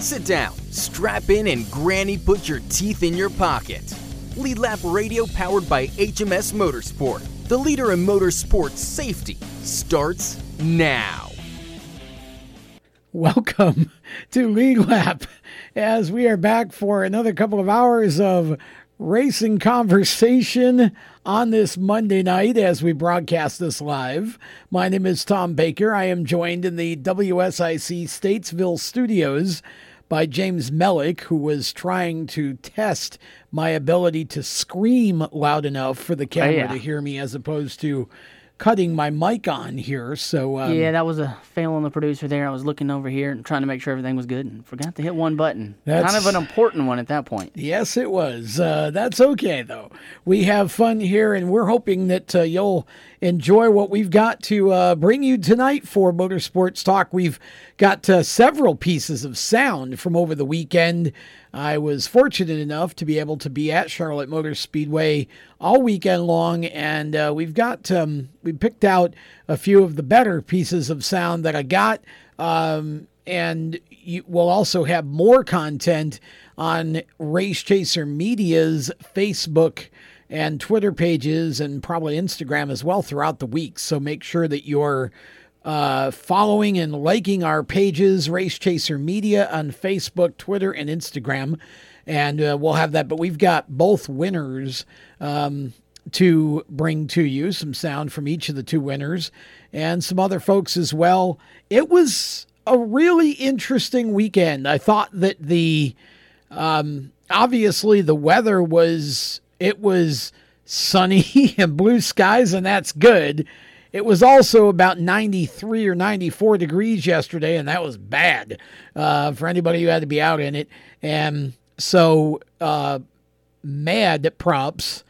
Sit down, strap in, and Granny put your teeth in your pocket. Lead Lap Radio powered by HMS Motorsport, the leader in motorsport safety, starts now. Welcome to Lead Lap as we are back for another couple of hours of racing conversation on this Monday night as we broadcast this live. My name is Tom Baker. I am joined in the WSIC Statesville studios by James Mellick, who was trying to test my ability to scream loud enough for the oh, camera yeah. to hear me as opposed to cutting my mic on here. So um, yeah, that was a fail on the producer there. I was looking over here and trying to make sure everything was good and forgot to hit one button. That's- Kind of an important one at that point. Yes, it was. Uh, that's okay, though. We have fun here, and we're hoping that uh, you'll enjoy what we've got to uh, bring you tonight for Motorsports Talk. We've got uh, several pieces of sound from over the weekend. I was fortunate enough to be able to be at Charlotte Motor Speedway all weekend long, and uh, we've got um, we picked out a few of the better pieces of sound that I got. Um, and you will also have more content on Race Chaser Media's Facebook and Twitter pages and probably Instagram as well throughout the week. So make sure that you're uh, following and liking our pages, Race Chaser Media on Facebook, Twitter, and Instagram. And uh, we'll have that. But we've got both winners um, to bring to you some sound from each of the two winners and some other folks as well. It was a really interesting weekend. I thought that the um, obviously the weather was it was sunny and blue skies, and that's good. It was also about 93 or 94 degrees yesterday, and that was bad uh, for anybody who had to be out in it. And so, uh, mad props,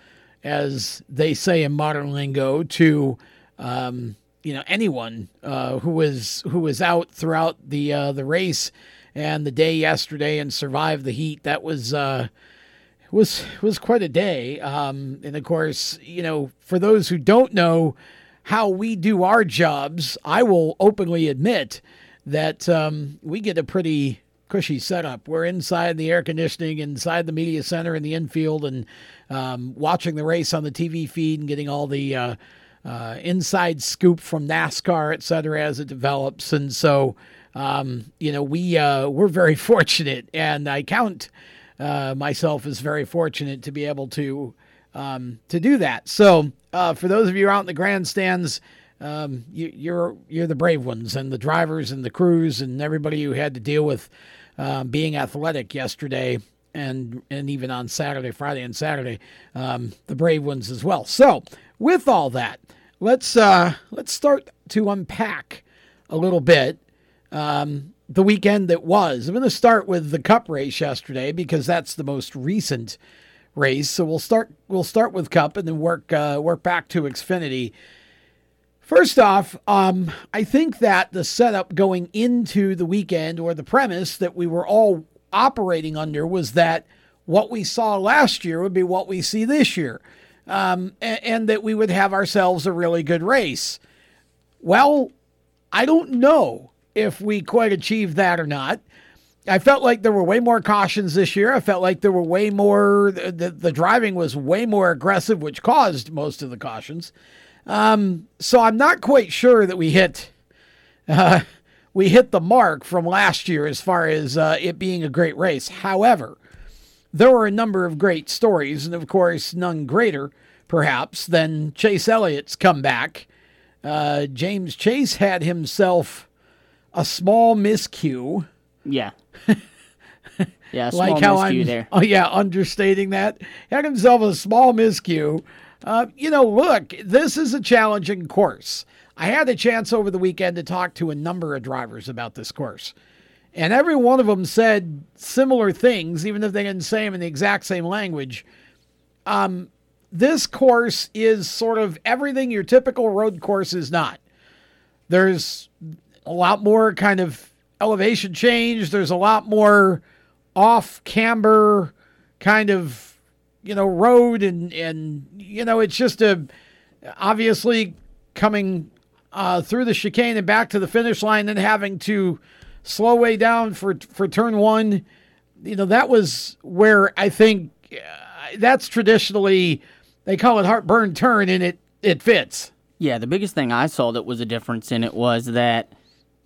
as they say in modern lingo, to um, you know anyone uh, who was who was out throughout the uh, the race and the day yesterday and survived the heat. That was uh, was was quite a day. Um, and of course, you know, for those who don't know how we do our jobs, I will openly admit that um, we get a pretty cushy setup. We're inside the air conditioning, inside the media center in the infield, and um, watching the race on the TV feed and getting all the uh, uh, inside scoop from NASCAR, et cetera, as it develops. And so, um, you know, we uh, we're very fortunate, and I count uh, myself as very fortunate to be able to um, to do that. So, uh, for those of you out in the grandstands, um, you, you're you're the brave ones, and the drivers and the crews and everybody who had to deal with um, being athletic yesterday and and even on Saturday, Friday, and Saturday, um, the brave ones as well. So, with all that, let's uh, let's start to unpack a little bit um, the weekend that was. I'm going to start with the Cup race yesterday because that's the most recent race. So we'll start we'll start with Cup and then work uh, work back to Xfinity. First off, um, I think that the setup going into the weekend or the premise that we were all operating under was that what we saw last year would be what we see this year, um, and, and that we would have ourselves a really good race. Well, I don't know if we quite achieved that or not. I felt like there were way more cautions this year. I felt like there were way more, the, the driving was way more aggressive, which caused most of the cautions. Um, so I'm not quite sure that we hit, uh, we hit the mark from last year as far as uh, it being a great race. However, there were a number of great stories, and of course, none greater, perhaps, than Chase Elliott's comeback. Uh, James Chase had himself a small miscue. Yeah. Yeah, small like how miscue I'm, there. oh yeah, understating that. Had himself a small miscue. Uh, you know, look, this is a challenging course. I had a chance over the weekend to talk to a number of drivers about this course. And every one of them said similar things, even if they didn't say them in the exact same language. Um, this course is sort of everything your typical road course is not. There's a lot more kind of elevation change. There's a lot more off camber kind of you know road and and you know it's just a obviously coming uh, through the chicane and back to the finish line and having to slow way down for for turn one. You know that was where I think uh, that's traditionally they call it heartburn turn, and it it fits. Yeah, the biggest thing I saw that was a difference in it was that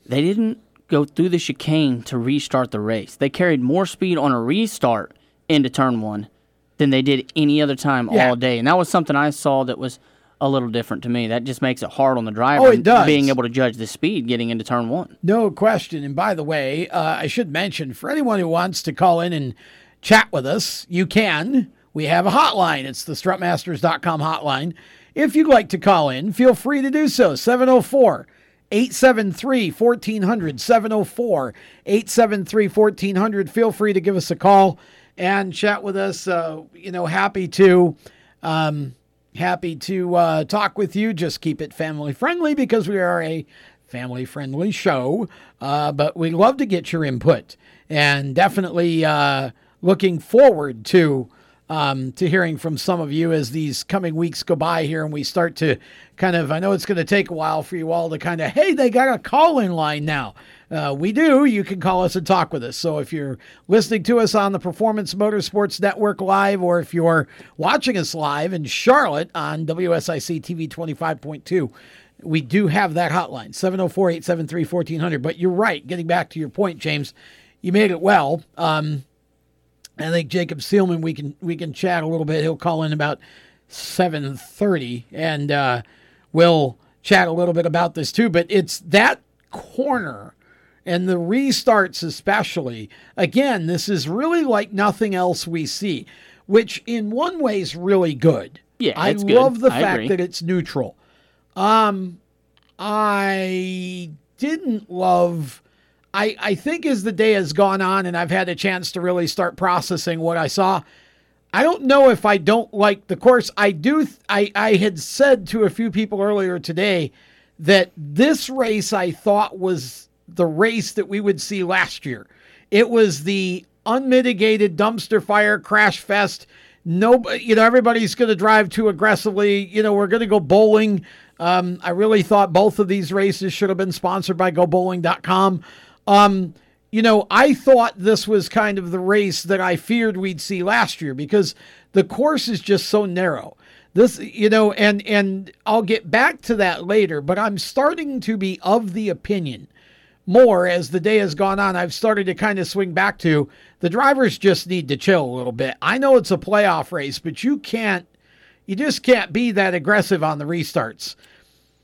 they didn't go through the chicane to restart the race. They carried more speed on a restart into turn one than they did any other time Yeah. all day. And that was something I saw that was a little different to me. That just makes it hard on the driver Oh, it does. being able to judge the speed getting into turn one. No question. And by the way, uh, I should mention for anyone who wants to call in and chat with us, you can. We have a hotline. It's the strutmasters.com hotline. If you'd like to call in, feel free to do so. 704 873 1400. 704 873 1400. Feel free to give us a call and chat with us. Uh, you know, happy to. Um, happy to uh, talk with you. Just keep it family friendly because we are a family friendly show. Uh, but we love to get your input and definitely uh, looking forward to. Um, to hearing from some of you as these coming weeks go by here and we start to kind of, I know it's going to take a while for you all to kind of, hey, they got a call in line now. Uh, we do. You can call us and talk with us. So if you're listening to us on the Performance Motorsports Network live, or if you're watching us live in Charlotte on WSIC TV 25.2, we do have that hotline 704 873 1400. But you're right. Getting back to your point, James, you made it well. Um, I think Jacob Seelman, we can we can chat a little bit. He'll call in about seven thirty, and uh, we'll chat a little bit about this too. But it's that corner and the restarts, especially. Again, this is really like nothing else we see, which in one way is really good. Yeah, I it's good. love the I fact agree. that it's neutral. Um, I didn't love. I, I think as the day has gone on and I've had a chance to really start processing what I saw, I don't know if I don't like the course. I do. I, I had said to a few people earlier today that this race I thought was the race that we would see last year. It was the unmitigated dumpster fire crash fest. No, you know, everybody's going to drive too aggressively. You know, we're going to go bowling. Um, I really thought both of these races should have been sponsored by GoBowling.com. Um, you know, I thought this was kind of the race that I feared we'd see last year because the course is just so narrow. This, you know, and and I'll get back to that later, but I'm starting to be of the opinion more as the day has gone on. I've started to kind of swing back to the drivers just need to chill a little bit. I know it's a playoff race, but you can't, you just can't be that aggressive on the restarts.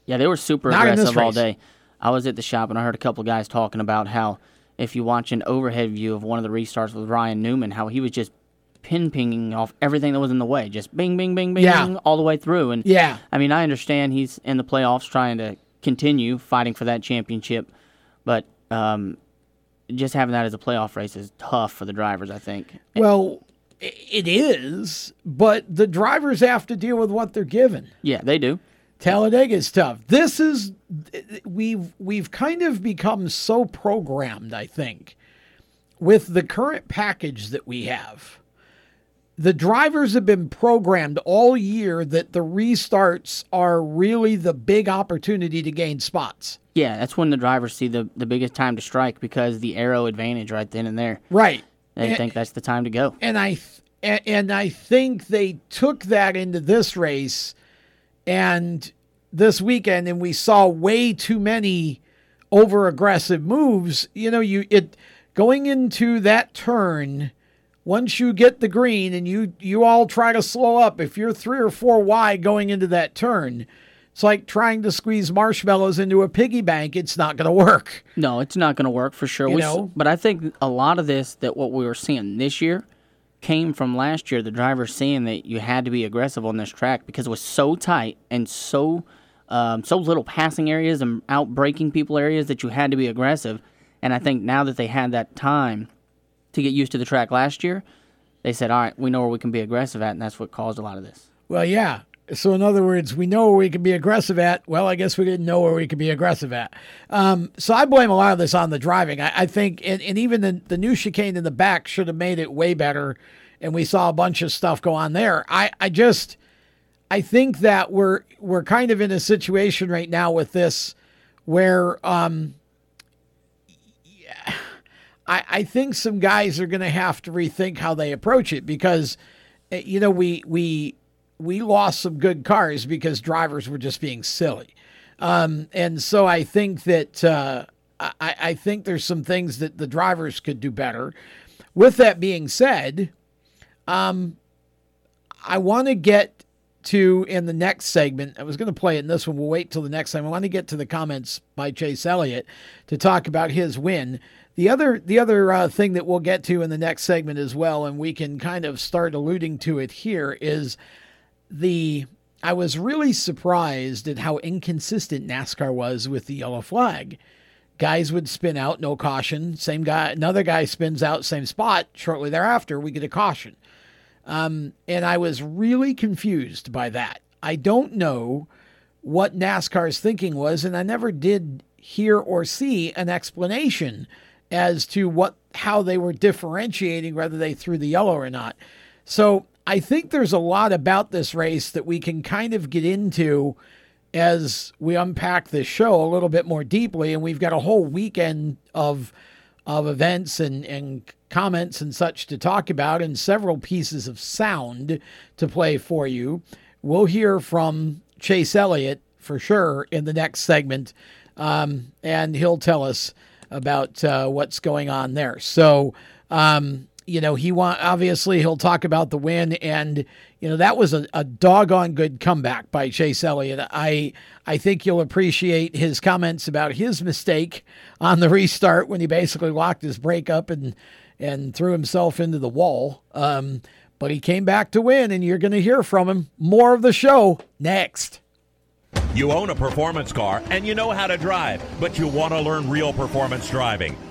Yeah, they were super Not aggressive all day. I was at the shop and I heard a couple guys talking about how if you watch an overhead view of one of the restarts with Ryan Newman, how he was just pin pinging off everything that was in the way, just bing, bing, bing, bing, Yeah. bing, all the way through. And Yeah. I mean, I understand he's in the playoffs trying to continue fighting for that championship, but um, just having that as a playoff race is tough for the drivers. I think. Well, it is, but the drivers have to deal with what they're given. Yeah, they do. Talladega is tough. This is we've we've kind of become so programmed, I think, with the current package that we have. The drivers have been programmed all year that the restarts are really the big opportunity to gain spots. Yeah, that's when the drivers see the the biggest time to strike because the aero advantage right then and there. Right. They And- think that's the time to go. and I th- and I think they took that into this race and this weekend, and we saw way too many over aggressive moves. You know, you it going into that turn. Once you get the green and you you all try to slow up, if you're three or four wide going into that turn, it's like trying to squeeze marshmallows into a piggy bank. It's not going to work. No, it's not going to work for sure. You We know? but I think a lot of this that what we were seeing this year came from last year. The drivers saying that you had to be aggressive on this track because it was so tight and so um, so little passing areas and out braking people areas that you had to be aggressive. And I think now that they had that time to get used to the track last year, they said, "All right, we know where we can be aggressive at," and that's what caused a lot of this. Well, yeah. So, in other words, we know where we can be aggressive at. Well, I guess we didn't know where we could be aggressive at. Um, so, I blame a lot of this on the driving. I, I think, and, and even the, the new chicane in the back should have made it way better. And we saw a bunch of stuff go on there. I, I just, I think that we're we're kind of in a situation right now with this where um, I, I think some guys are going to have to rethink how they approach it because, eh, you know, we we we lost some good cars because drivers were just being silly, um, and so I think that uh, I, I think there's some things that the drivers could do better. With that being said, um, I want to get to in the next segment. I was going to play it in this one. We'll wait till the next time. I want to get to the comments by Chase Elliott to talk about his win. The other the other uh, thing that we'll get to in the next segment as well, and we can kind of start alluding to it here, is the I was really surprised at how inconsistent NASCAR was with the yellow flag. Guys would spin out, no caution. Same guy, another guy spins out, same spot. Shortly thereafter, we get a caution. Um, and I was really confused by that. I don't know what NASCAR's thinking was, and I never did hear or see an explanation as to what how they were differentiating whether they threw the yellow or not. So I think there's a lot about this race that we can kind of get into as we unpack this show a little bit more deeply, and we've got a whole weekend of of events and, and comments and such to talk about, and several pieces of sound to play for you. We'll hear from Chase Elliott for sure in the next segment, um, and he'll tell us about uh, what's going on there. So, um, you know, he want obviously he'll talk about the win, and you know that was a, a doggone good comeback by Chase Elliott. I I think you'll appreciate his comments about his mistake on the restart when he basically locked his brake up and and threw himself into the wall. Um, but he came back to win, and you're going to hear from him. More of the show next. You own a performance car and you know how to drive, but you want to learn real performance driving.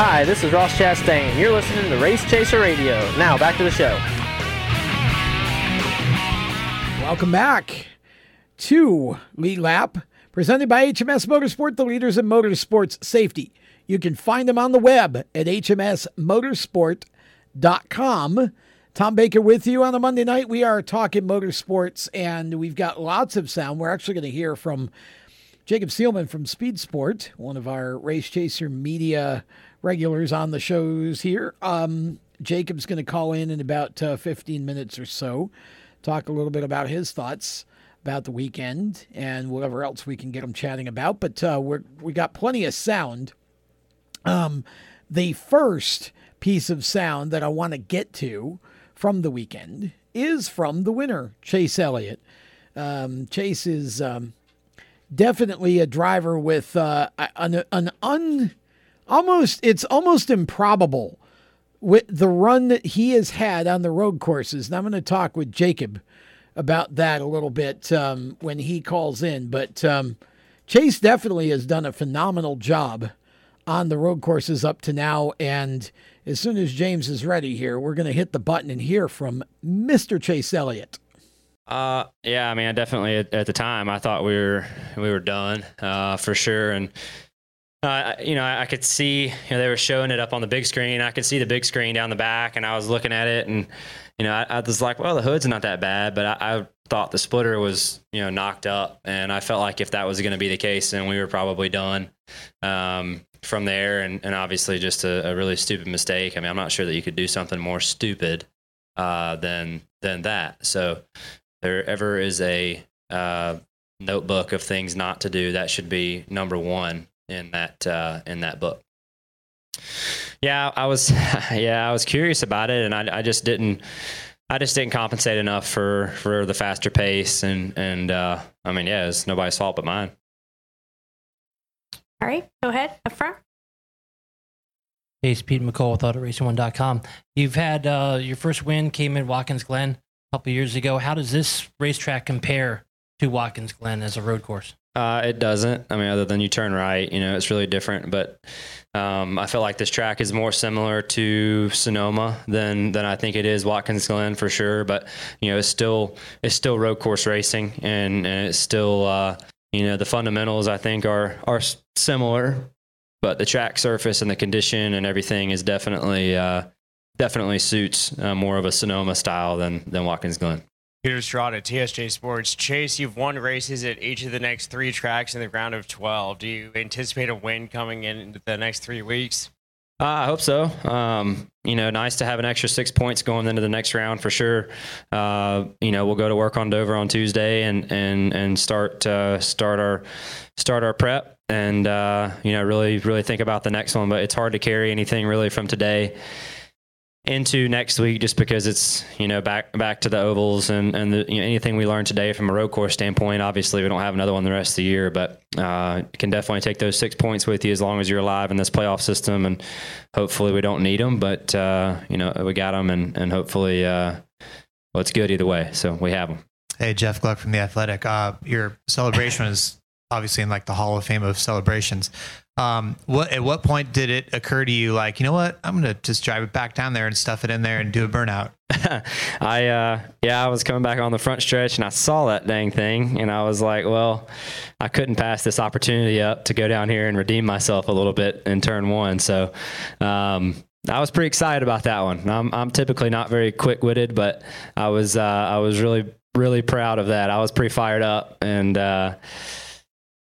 Hi, this is Ross Chastain. You're listening to Race Chaser Radio. Now, back to the show. Welcome back to Lead Lap, presented by HMS Motorsport, the leaders in motorsports safety. You can find them on the web at hmsmotorsport.com. Tom Baker with you on a Monday night. We are talking motorsports, and we've got lots of sound. We're actually going to hear from Jacob Seelman from Speed Sport, one of our Race Chaser media regulars on the shows here. Um, Jacob's going to call in in about uh, 15 minutes or so, talk a little bit about his thoughts about the weekend and whatever else we can get him chatting about. But uh, we're, we got plenty of sound. Um, the first piece of sound that I want to get to from the weekend is from the winner, Chase Elliott. Um, Chase is um, definitely a driver with uh, an, an un almost it's almost improbable with the run that he has had on the road courses. And I'm going to talk with Jacob about that a little bit um, when he calls in. But um, Chase definitely has done a phenomenal job on the road courses up to now. And as soon as James is ready here, we're going to hit the button and hear from Mr. Chase Elliott. Uh, yeah, I mean, I definitely at, at the time I thought we were we were done uh, for sure, and uh, you know, I, could see you know, they were showing it up on the big screen. I could see the big screen down the back, and I was looking at it, and you know, I, I was like, well, the hood's not that bad, but I, I thought the splitter was you know knocked up, and I felt like if that was going to be the case, then we were probably done. Um, from there, and, and obviously just a, a, really stupid mistake. I mean, I'm not sure that you could do something more stupid uh, than than that. So, there ever is a uh, notebook of things not to do, that should be number one in that uh, in that book. Yeah, I was yeah I was curious about it, and I, I just didn't I just didn't compensate enough for for the faster pace, and and uh, I mean yeah, it's nobody's fault but mine. All right, go ahead up front. Hey, it's Pete McCall with AutoRacing1.com. You've had uh, your first win came in Watkins Glen a couple years ago. How does this racetrack compare to Watkins Glen as a road course? Uh, it doesn't. I mean, other than you turn right, you know, it's really different. But um, I feel like this track is more similar to Sonoma than than I think it is Watkins Glen for sure. But you know, it's still it's still road course racing, and, and it's still uh, you know the fundamentals I think are are similar, but the track surface and the condition and everything is definitely uh, definitely suits uh, more of a Sonoma style than than Watkins Glen. Peter Strada, TSJ Sports. Chase, you've won races at each of the next three tracks in the round of 12. Do you anticipate a win coming in the next three weeks? Uh, I hope so. Um, you know, nice to have an extra six points going into the next round for sure. Uh, you know, we'll go to work on Dover on Tuesday and and and start uh, start our start our prep and uh, you know really really think about the next one. But it's hard to carry anything really from today into next week just because it's you know back back to the ovals and and the, you know, anything we learned today from a road course standpoint. Obviously, we don't have another one the rest of the year, but uh, can definitely take those six points with you as long as you're alive in this playoff system. And hopefully, we don't need them, but uh, you know we got them, and and hopefully, uh, well, it's good either way. So we have them. Hey, Jeff Gluck from the Athletic. Uh, your celebration is obviously in like the Hall of Fame of celebrations. Um, what at what point did it occur to you like, you know what, I'm gonna just drive it back down there and stuff it in there and do a burnout? I uh, yeah, I was coming back on the front stretch and I saw that dang thing and I was like, well, I couldn't pass this opportunity up to go down here and redeem myself a little bit in turn one. So um, I was pretty excited about that one. I'm I'm typically not very quick witted, but I was uh, I was really really proud of that. I was pretty fired up and uh,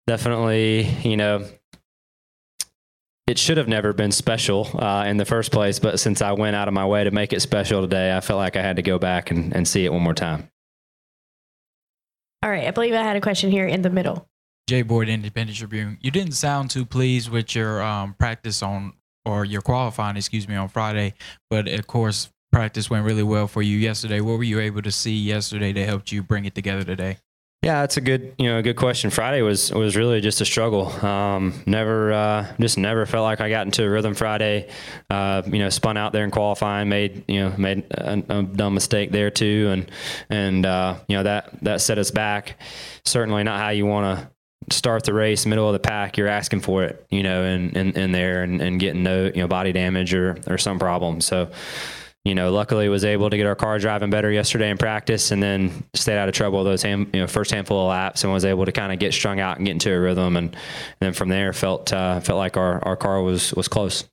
definitely you know it should have never been special uh, in the first place, but since I went out of my way to make it special today, I felt like I had to go back and, and see it one more time. All right, I believe I had a question here in the middle. Jay Boyd, Independent Tribune. You didn't sound too pleased with your um, practice on, or your qualifying, excuse me, on Friday, but of course, practice went really well for you yesterday. What were you able to see yesterday that helped you bring it together today? Yeah, that's a good you know a good question. Friday was was really just a struggle. Um, never uh, just never felt like I got into a rhythm Friday. Uh, you know, spun out there in qualifying, made you know made a, a dumb mistake there too, and and uh, you know that that set us back. Certainly not how you want to start the race, middle of the pack, you're asking for it, you know, in, in, in there and, and getting no, you know, body damage or, or some problem. So, you know, luckily was able to get our car driving better yesterday in practice and then stayed out of trouble those you know, first handful of laps and was able to kind of get strung out and get into a rhythm. And, and then from there felt, uh, felt like our, our car was, was close.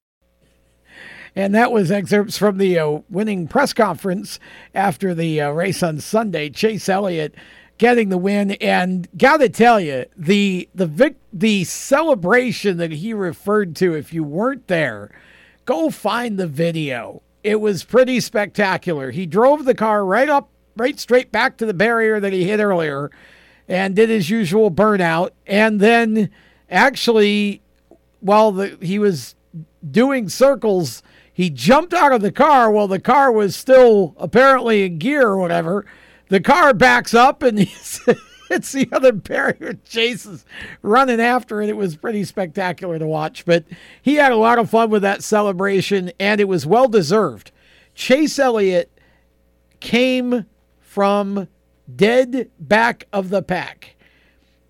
And that was excerpts from the uh, winning press conference after the uh, race on Sunday. Chase Elliott getting the win, and got to tell you, the the vic- the celebration that he referred to. If you weren't there, go find the video. It was pretty spectacular. He drove the car right up, right straight back to the barrier that he hit earlier, and did his usual burnout, and then actually, while the, he was doing circles he jumped out of the car while the car was still apparently in gear or whatever. The car backs up and it's the other barrier chases running after it. It was pretty spectacular to watch, but he had a lot of fun with that celebration and it was well deserved. Chase Elliott came from dead back of the pack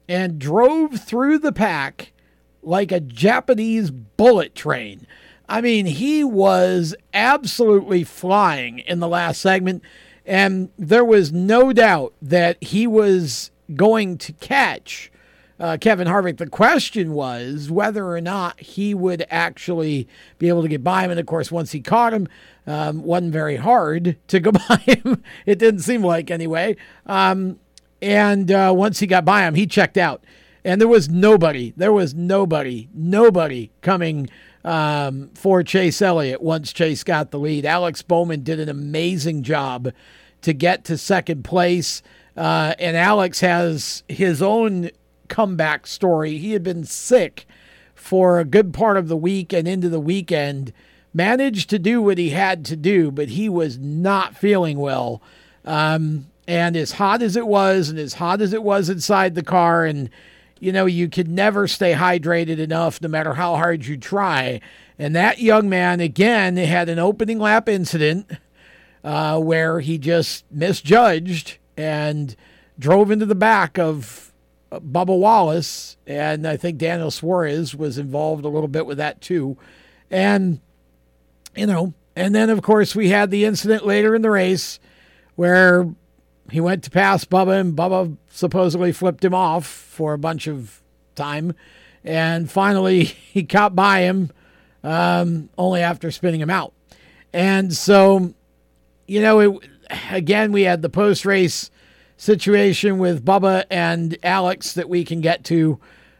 and drove through the pack like a Japanese bullet train. I mean, he was absolutely flying in the last segment, and there was no doubt that he was going to catch uh, Kevin Harvick. The question was whether or not he would actually be able to get by him. And of course, once he caught him, um, wasn't very hard to go by him. it didn't seem like anyway. Um, and uh, once he got by him, he checked out. And there was nobody, there was nobody, nobody coming um, for Chase Elliott once Chase got the lead. Alex Bowman did an amazing job to get to second place. Uh, and Alex has his own comeback story. He had been sick for a good part of the week and into the weekend, managed to do what he had to do, but he was not feeling well. Um, and as hot as it was, and as hot as it was inside the car, and you know, you could never stay hydrated enough no matter how hard you try. And that young man, again, had an opening lap incident uh, where he just misjudged and drove into the back of uh, Bubba Wallace. And I think Daniel Suarez was involved a little bit with that too. And, you know, and then, of course, we had the incident later in the race where he went to pass Bubba, and Bubba supposedly flipped him off for a bunch of time. And finally, he caught by him um, only after spinning him out. And so, you know, it, again, we had the post race situation with Bubba and Alex that we can get to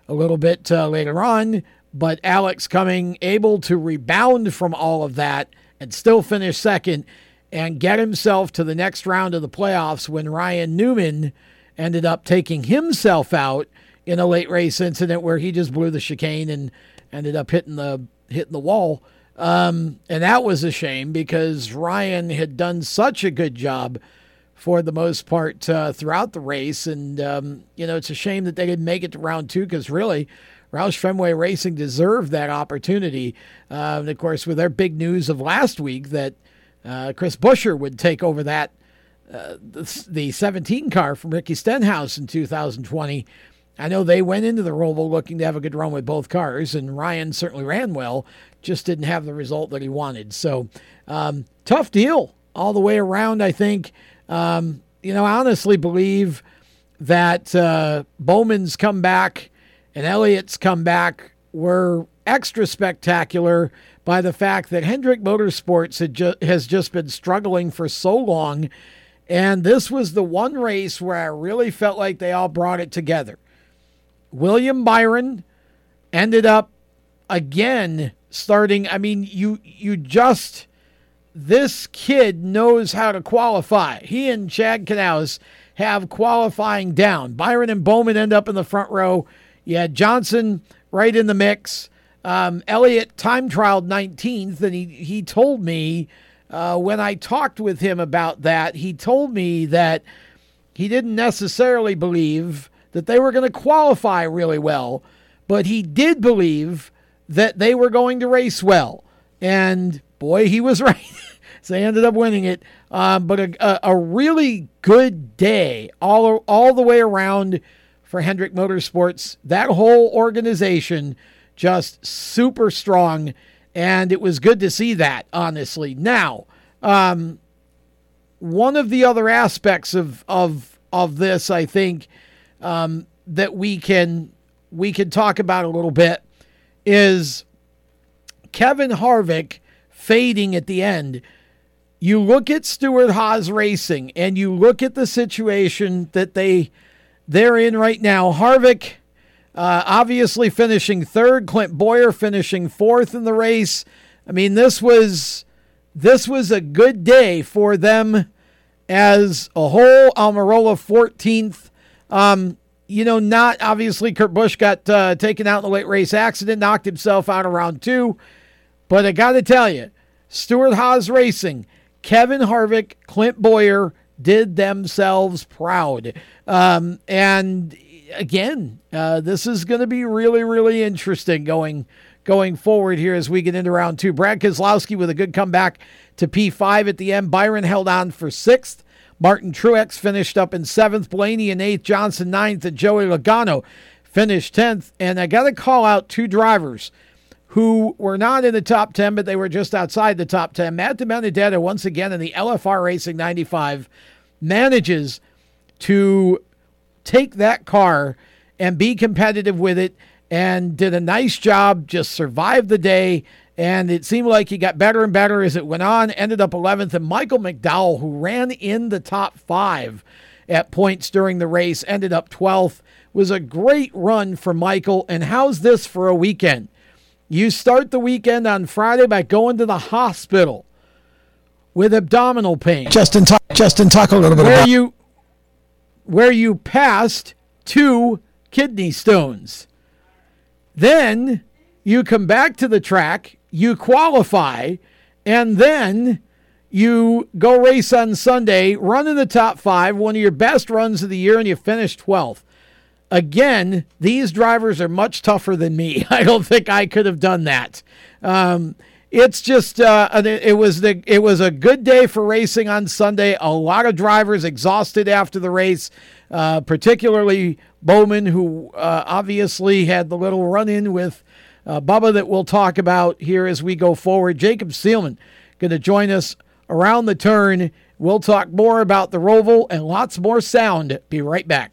a little bit uh, later on. But Alex coming able to rebound from all of that and still finish second and get himself to the next round of the playoffs when Ryan Newman ended up taking himself out in a late race incident where he just blew the chicane and ended up hitting the hitting the wall. Um, and that was a shame because Ryan had done such a good job for the most part uh, throughout the race. And, um, you know, it's a shame that they didn't make it to round two because really, Roush Fenway Racing deserved that opportunity. Uh, and of course, with their big news of last week that uh, Chris Buescher would take over that uh, the, the 17 car from Ricky Stenhouse in 2020. I know they went into the Roval looking to have a good run with both cars, and Ryan certainly ran well, just didn't have the result that he wanted. So, um, tough deal all the way around, I think. Um, you know, I honestly believe that uh, Bowman's comeback and Elliott's comeback were extra spectacular by the fact that Hendrick Motorsports ju- has just been struggling for so long. And this was the one race where I really felt like they all brought it together. William Byron ended up again starting. I mean, you you just this kid knows how to qualify. He and Chad Knaus have qualifying down. Byron and Bowman end up in the front row. You had Johnson right in the mix. Um, Elliott time trialed 19th, and he, he told me uh, when I talked with him about that, he told me that he didn't necessarily believe that they were going to qualify really well, but he did believe that they were going to race well. And boy, he was right. so they ended up winning it. Um, but a, a, really good day all, all the way around for Hendrick Motorsports. That whole organization just super strong, and it was good to see that, honestly. Now, um, one of the other aspects of of of this, I think, um, that we can we can talk about a little bit is Kevin Harvick fading at the end. You look at Stewart Haas Racing and you look at the situation that they they're in right now. Harvick uh, obviously finishing third, Clint Bowyer finishing fourth in the race. I mean, this was this was a good day for them as a whole. Almirola 14th. Um, you know, not obviously Kurt Busch got uh, taken out in the late race accident, knocked himself out around two. But I got to tell you, Stewart Haas Racing, Kevin Harvick, Clint Bowyer did themselves proud. Um, and again, uh, this is going to be really, really interesting going going forward here as we get into round two. Brad Keselowski with a good comeback to P5 at the end. Byron held on for sixth. Martin Truex finished up in seventh. Blaney in eighth. Johnson ninth. And Joey Logano finished 10th. And I got to call out two drivers who were not in the top 10, but they were just outside the top 10. Matt DiBenedetto, once again in the LFR Racing 95, manages to take that car and be competitive with it and did a nice job, just survived the day. And it seemed like he got better and better as it went on, ended up 11th. And Michael McDowell, who ran in the top five at points during the race, ended up 12th. Was a great run for Michael. And how's this for a weekend? You start the weekend on Friday by going to the hospital with abdominal pain. Justin, talk, Justin, talk a little bit where about you where you passed two kidney stones. Then you come back to the track, you qualify, and then you go race on Sunday, run in the top five, one of your best runs of the year, and you finish 12th. Again, these drivers are much tougher than me. I don't think I could have done that. Um, it's just uh, it was the it was a good day for racing on Sunday. A lot of drivers exhausted after the race, uh, particularly Bowman, who uh, obviously had the little run in with uh, Bubba that we'll talk about here as we go forward. Jacob Seelman going to join us around the turn. We'll talk more about the Roval and lots more sound. Be right back.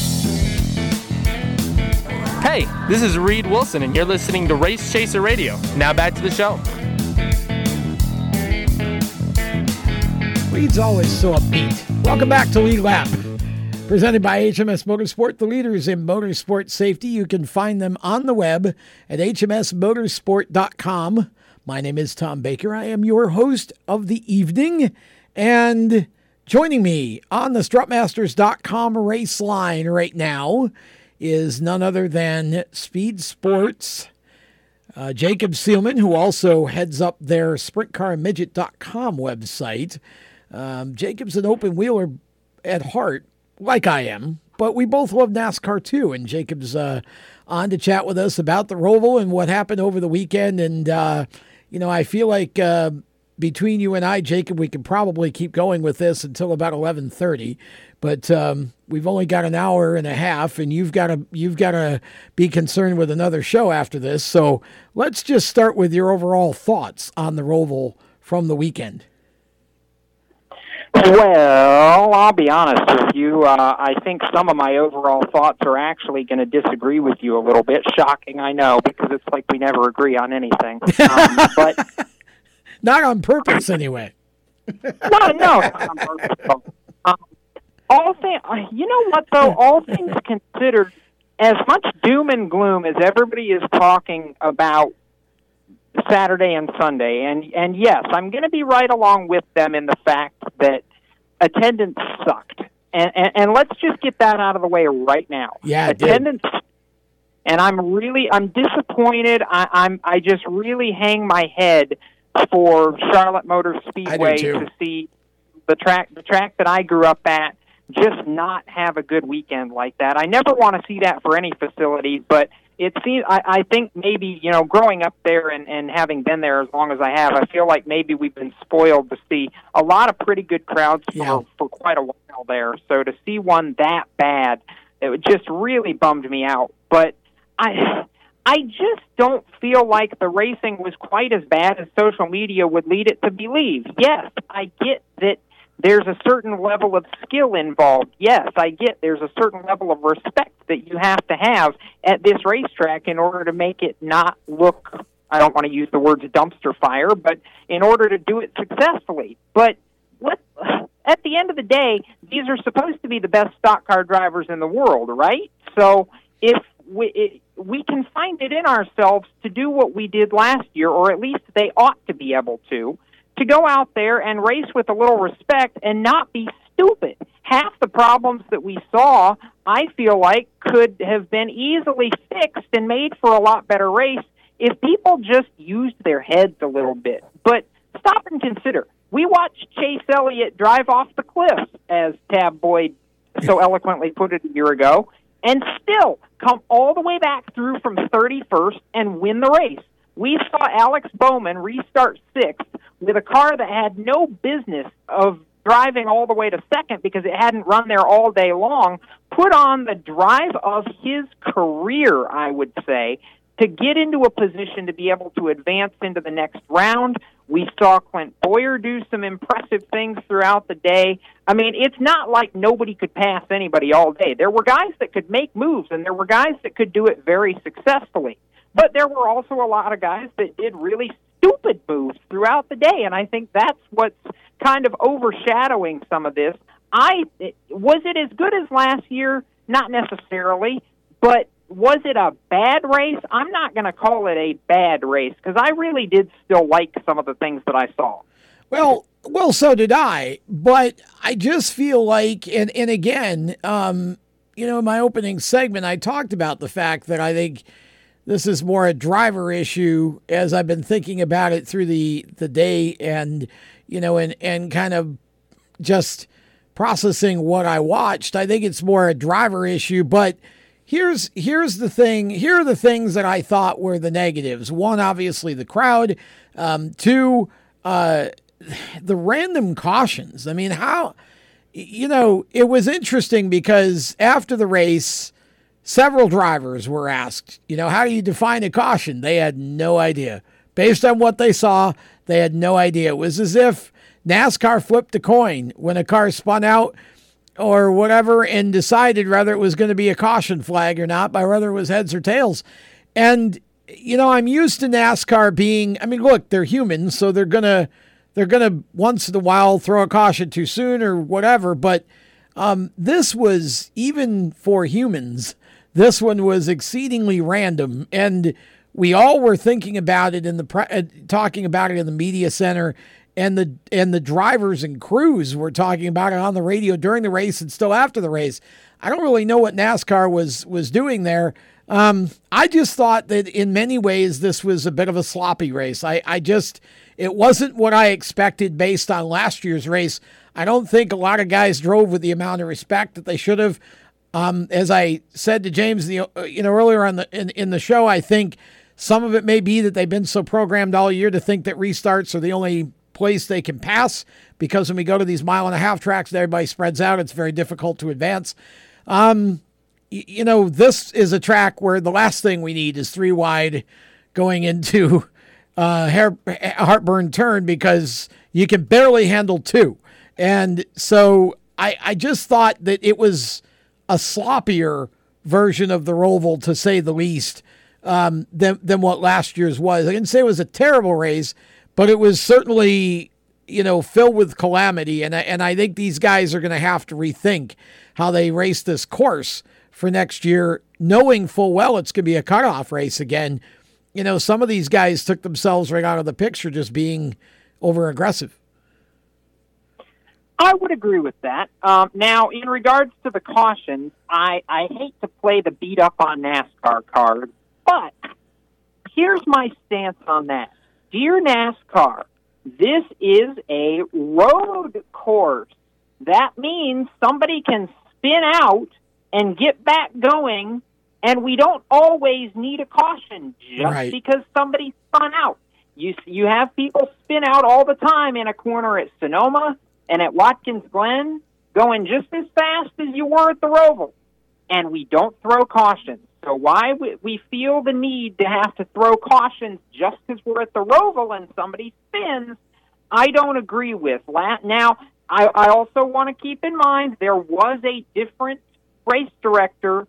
Hey, this is Reed Wilson, and you're listening to Race Chaser Radio. Now back to the show. Reed's always so upbeat. Welcome back to Lead Lap. Presented by HMS Motorsport, the leaders in motorsport safety. You can find them on the web at hmsmotorsport.com. My name is Tom Baker. I am your host of the evening. And joining me on the strutmasters.com race line right now is none other than Speed Sports. Uh, Jacob Seelman, who also heads up their sprintcarmidget.com website. Um, Jacob's an open wheeler at heart, like I am, but we both love NASCAR too. And Jacob's uh, on to chat with us about the Roval and what happened over the weekend. And, uh, you know, I feel like uh, between you and I, Jacob, we can probably keep going with this until about 1130 but um, we've only got an hour and a half, and you've got to you've got to be concerned with another show after this. So let's just start with your overall thoughts on the Roval from the weekend. Well, I'll be honest with you. Uh, I think some of my overall thoughts are actually going to disagree with you a little bit. Shocking, I know, because it's like we never agree on anything. Um, but not on purpose, anyway. no, no, not on purpose. Um, all things, you know what though? All things considered, as much doom and gloom as everybody is talking about Saturday and Sunday, and and yes, I'm going to be right along with them in the fact that attendance sucked, and and, and let's just get that out of the way right now. Yeah, attendance. And I'm really, I'm disappointed. I, I'm, I just really hang my head for Charlotte Motor Speedway to see the track, the track that I grew up at just not have a good weekend like that. I never want to see that for any facility, but it seems I, I think maybe you know growing up there and, and having been there as long as I have, I feel like maybe we've been spoiled to see a lot of pretty good crowds for yeah. for quite a while there. So to see one that bad, it just really bummed me out. But I. I just don't feel like the racing was quite as bad as social media would lead it to believe. Yes, I get that there's a certain level of skill involved. Yes, I get there's a certain level of respect that you have to have at this racetrack in order to make it not look I don't want to use the words dumpster fire, but in order to do it successfully. But what at the end of the day, these are supposed to be the best stock car drivers in the world, right? So if we it, we can find it in ourselves to do what we did last year, or at least they ought to be able to, to go out there and race with a little respect and not be stupid. Half the problems that we saw, I feel like, could have been easily fixed and made for a lot better race if people just used their heads a little bit. But stop and consider. We watched Chase Elliott drive off the cliff, as Tab Boyd so eloquently put it a year ago, and still come all the way back through from 31st and win the race. We saw Alex Bowman restart sixth with a car that had no business of driving all the way to second because it hadn't run there all day long, put on the drive of his career, I would say, to get into a position to be able to advance into the next round. We saw Clint Bowyer do some impressive things throughout the day. I mean, it's not like nobody could pass anybody all day. There were guys that could make moves, and there were guys that could do it very successfully. But there were also a lot of guys that did really stupid moves throughout the day, and I think that's what's kind of overshadowing some of this. I was it as good as last year? Not necessarily, but was it a bad race? I'm not going to call it a bad race because I really did still like some of the things that I saw. Well, well, so did I, but I just feel like, and and again, um, you know, in my opening segment, I talked about the fact that I think this is more a driver issue as I've been thinking about it through the the day, and you know, and and kind of just processing what I watched. I think it's more a driver issue, but here's here's the thing. Here are the things that I thought were the negatives. One, obviously, the crowd. Um, two, uh, the random cautions. I mean, how you know it was interesting because after the race, several drivers were asked, you know, how do you define a caution? They had no idea. Based on what they saw, they had no idea. It was as if NASCAR flipped a coin when a car spun out or whatever and decided whether it was going to be a caution flag or not by whether it was heads or tails. And you know, I'm used to NASCAR being I mean, look, they're humans, so they're going to they're going to once in a while throw a caution too soon or whatever, but um, this was even for humans. This one was exceedingly random, and we all were thinking about it in the pre- uh, talking about it in the media center and the and the drivers and crews were talking about it on the radio during the race and still after the race. I don't really know what NASCAR was was doing there. Um, I just thought that in many ways this was a bit of a sloppy race. I, I just it wasn't what I expected based on last year's race. I don't think a lot of guys drove with the amount of respect that they should have. Um, as I said to James, uh, you know earlier on the in, in the show, I think some of it may be that they've been so programmed all year to think that restarts are the only place they can pass because when we go to these mile and a half tracks, everybody spreads out. It's very difficult to advance. Um, you know, this is a track where the last thing we need is three wide going into uh, hair, heartburn turn because you can barely handle two. And so I, I just thought that it was a sloppier version of the Roval, to say the least, um, than, than what last year's was. I didn't say it was a terrible race, but it was certainly you know filled with calamity and I, and I think these guys are going to have to rethink how they race this course for next year knowing full well it's going to be a cutoff race again you know some of these guys took themselves right out of the picture just being over aggressive I would agree with that. Um, now, in regards to the cautions, I, I hate to play the beat up on NASCAR card, but here's my stance on that. Dear NASCAR, this is a road course. That means somebody can spin out and get back going, and we don't always need a caution just Right. because somebody spun out. You you have people spin out all the time in a corner at Sonoma and at Watkins Glen, going just as fast as you were at the Roval, and we don't throw cautions. So why we, we feel the need to have to throw cautions just because we're at the Roval and somebody spins, I don't agree with. Now, I, I also want to keep in mind there was a different race director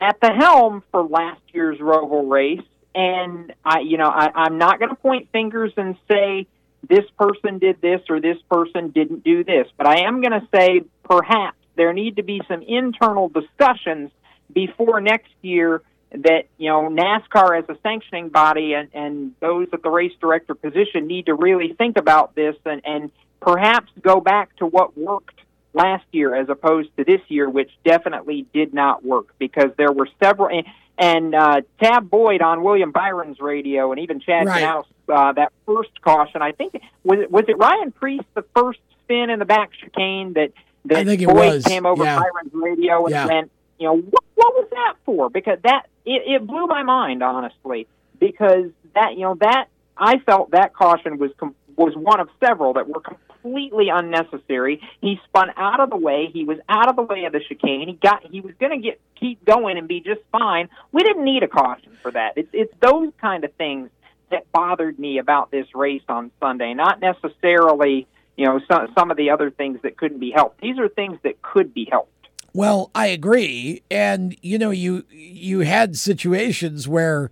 at the helm for last year's Roval race, and I, you know, I, I'm not going to point fingers and say this person did this or this person didn't do this, but I am going to say perhaps there need to be some internal discussions before next year that you know NASCAR as a sanctioning body and, and those at the race director position need to really think about this and, and perhaps go back to what worked last year as opposed to this year, which definitely did not work because there were several and, and uh, Tab Boyd on William Byron's radio and even Chad Right. Knaus, uh, that first caution. I think was it was it Ryan Preece the first spin in the back chicane that that I think it Boyd was, came over yeah. Byron's radio and Yeah. went, you know, what, what was that for? Because that it, it blew my mind honestly because that you know that I felt that caution was com- was one of several that were completely unnecessary. He spun out of the way. He was out of the way of the chicane. He got he was going to get keep going and be just fine. We didn't need a caution for that. It's it's those kind of things that bothered me about this race on Sunday, not necessarily you know some some of the other things that couldn't be helped. These are things that could be helped. Well, I agree, and you know, you you had situations where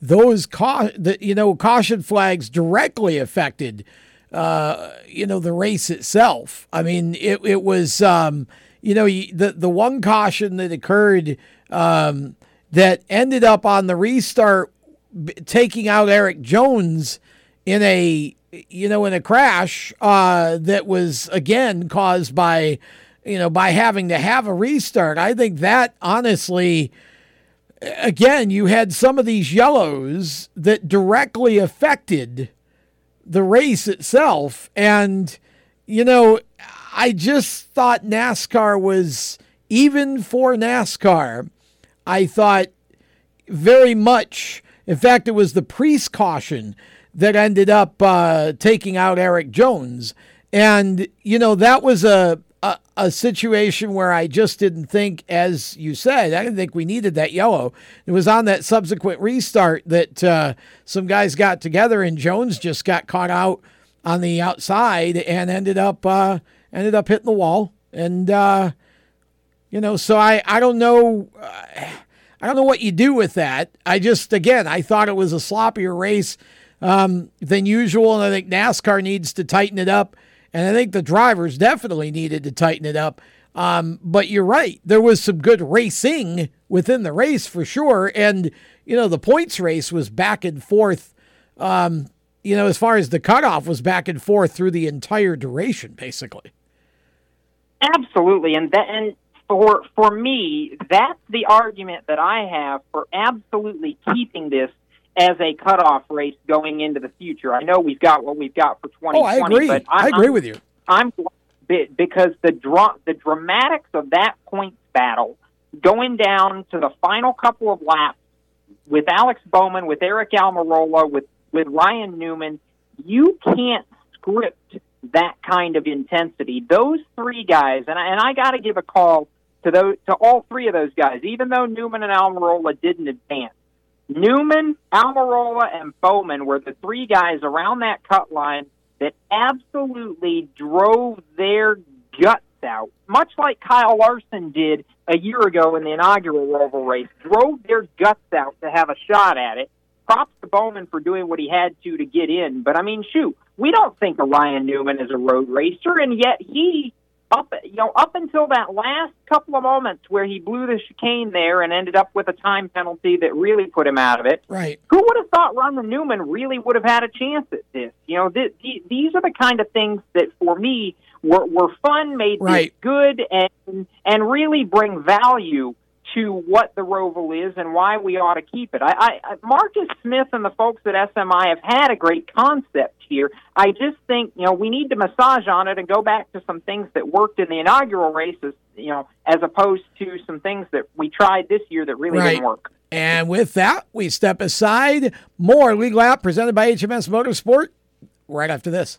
those ca- the, you know caution flags directly affected uh, you know the race itself. I mean, it it was um, you know the the one caution that occurred um, that ended up on the restart taking out Erik Jones in a you know in a crash uh, that was again caused by you know by having to have a restart. I think that honestly again you had some of these yellows that directly affected the race itself and you know I just thought NASCAR was even for NASCAR. I thought very much. In fact, it was the Preece caution that ended up uh, taking out Erik Jones, and you know that was a, a situation where I just didn't think, as you said, I didn't think we needed that yellow. It was on that subsequent restart that uh, some guys got together, and Jones just got caught out on the outside and ended up uh, ended up hitting the wall, and uh, you know, so I I don't know. I don't know what you do with that. I just, again, I thought it was a sloppier race um, than usual, and I think NASCAR needs to tighten it up, and I think the drivers definitely needed to tighten it up. Um, but you're right, there was some good racing within the race for sure, and you know the points race was back and forth. Um, you know, as far as the cutoff was back and forth through the entire duration, basically. Absolutely, and that and for for me, that's the argument that I have for absolutely keeping this as a cutoff race going into the future. I know we've got what we've got for 2020, Oh, I agree. but I agree with you. I'm bit because the dra- the dramatics of that points battle going down to the final couple of laps with Alex Bowman, with Aric Almirola, with with Ryan Newman, you can't script that kind of intensity. Those three guys, and I, and I got to give a call to those to all three of those guys, even though Newman and Almirola didn't advance. Newman, Almirola, and Bowman were the three guys around that cut line that absolutely drove their guts out, much like Kyle Larson did a year ago in the inaugural Roval race, drove their guts out to have a shot at it. Props to Bowman for doing what he had to to get in, but I mean, shoot, we don't think of Ryan Newman as a road racer, and yet he up you know up until that last couple of moments where he blew the chicane there and ended up with a time penalty that really put him out of it. Right. Who would have thought Ron Newman really would have had a chance at this? You know, th- th- these are the kind of things that for me were, were fun, made Right. good, and and really bring value to what the Roval is and why we ought to keep it. I, I, Marcus Smith and the folks at SMI have had a great concept here. I just think you know we need to massage on it and go back to some things that worked in the inaugural races, you know, as opposed to some things that we tried this year that really Right. didn't work. And with that, we step aside. More Lead Lap presented by HMS Motorsport right after this.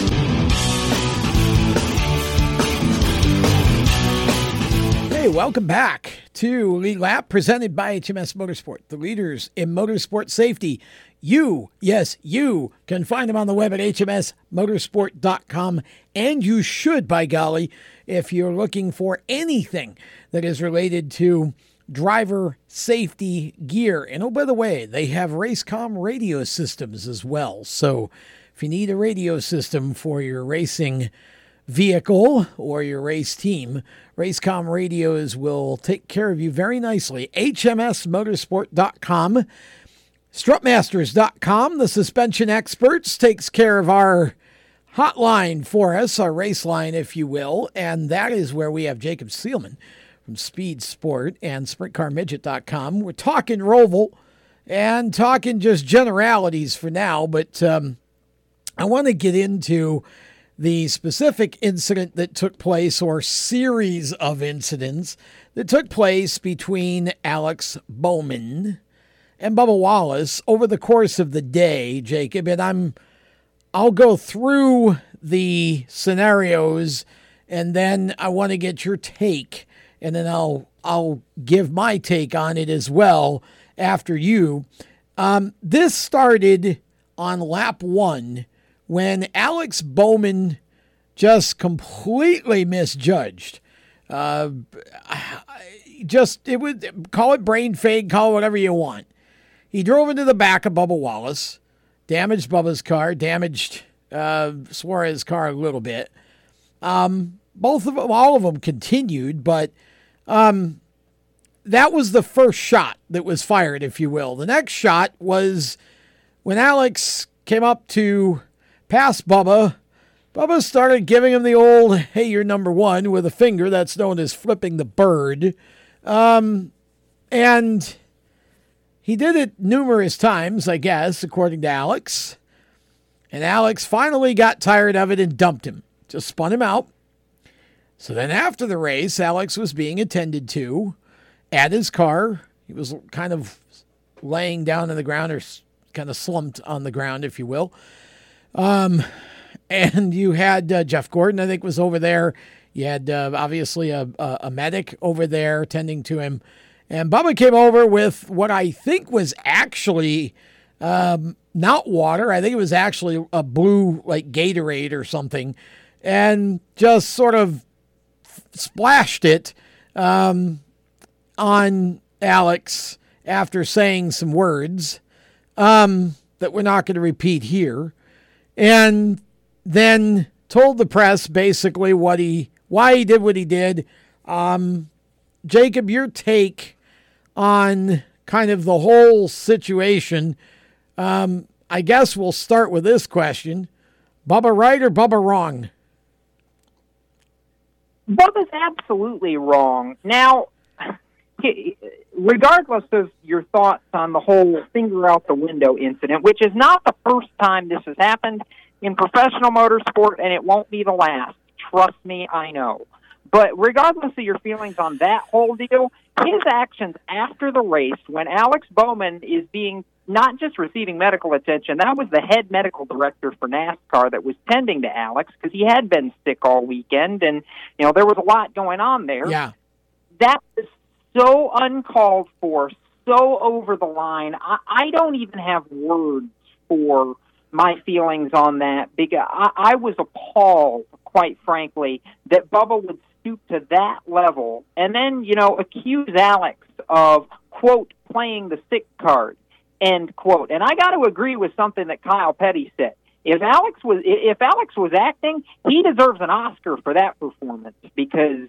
Welcome back to Lead Lap presented by HMS Motorsport, the leaders in motorsport safety. You, yes, you can find them on the web at hmsmotorsport.com, and you should, by golly, if you're looking for anything that is related to driver safety gear. And oh, by the way, they have Racecom radio systems as well. So if you need a radio system for your racing vehicle or your race team, Racecom radios will take care of you very nicely. HMSmotorsport.com. Strutmasters.com, the suspension experts, takes care of our hotline for us, our race line, if you will. And that is where we have Jacob Seelman from Speed Sport and SprintCarMidget.com. We're talking Roval and talking just generalities for now, but um, I want to get into the specific incident that took place or series of incidents that took place between Alex Bowman and Bubba Wallace over the course of the day, Jacob, and I'm I'll go through the scenarios and then I want to get your take and then I'll I'll give my take on it as well after you. Um, this started on lap one when Alex Bowman just completely misjudged. Uh, just it would call it brain fade, call it whatever you want. He drove into the back of Bubba Wallace, damaged Bubba's car, damaged uh, Suarez's car a little bit. Um, both of them, all of them continued, but um, that was the first shot that was fired, if you will. The next shot was when Alex came up to pass Bubba. Bubba started giving him the old, hey, you're number one with a finger. That's known as flipping the bird. Um, and he did it numerous times, I guess, according to Alex. And Alex finally got tired of it and dumped him, just spun him out. So then after the race, Alex was being attended to at his car. He was kind of laying down on the ground or kind of slumped on the ground, if you will. Um, and you had uh, Jeff Gordon, I think, was over there. You had uh, obviously a, a, a medic over there tending to him. And Bubba came over with what I think was actually um, not water. I think it was actually a blue, like Gatorade or something, and just sort of splashed it um, on Alex after saying some words um, that we're not going to repeat here, and then told the press basically what he, why he did what he did. Um, Jacob, your take on kind of the whole situation. Um, I guess we'll start with this question Bubba right or Bubba wrong? Bubba's absolutely wrong. Now, regardless of your thoughts on the whole finger out the window incident, which is not the first time this has happened in professional motorsport, and it won't be the last. Trust me, I know. But regardless of your feelings on that whole deal, his actions after the race, when Alex Bowman is being not just receiving medical attention. That was the head medical director for NASCAR that was tending to Alex because he had been sick all weekend, and you know there was a lot going on there. Yeah. That was so uncalled for, so over the line. I, I don't even have words for my feelings on that because I, I was appalled, quite frankly, that Bubba would stoop to that level and then, you know, accuse Alex of, quote, playing the sick card, end quote. And I got to agree with something that Kyle Petty said. If Alex was if Alex was acting, he deserves an Oscar for that performance because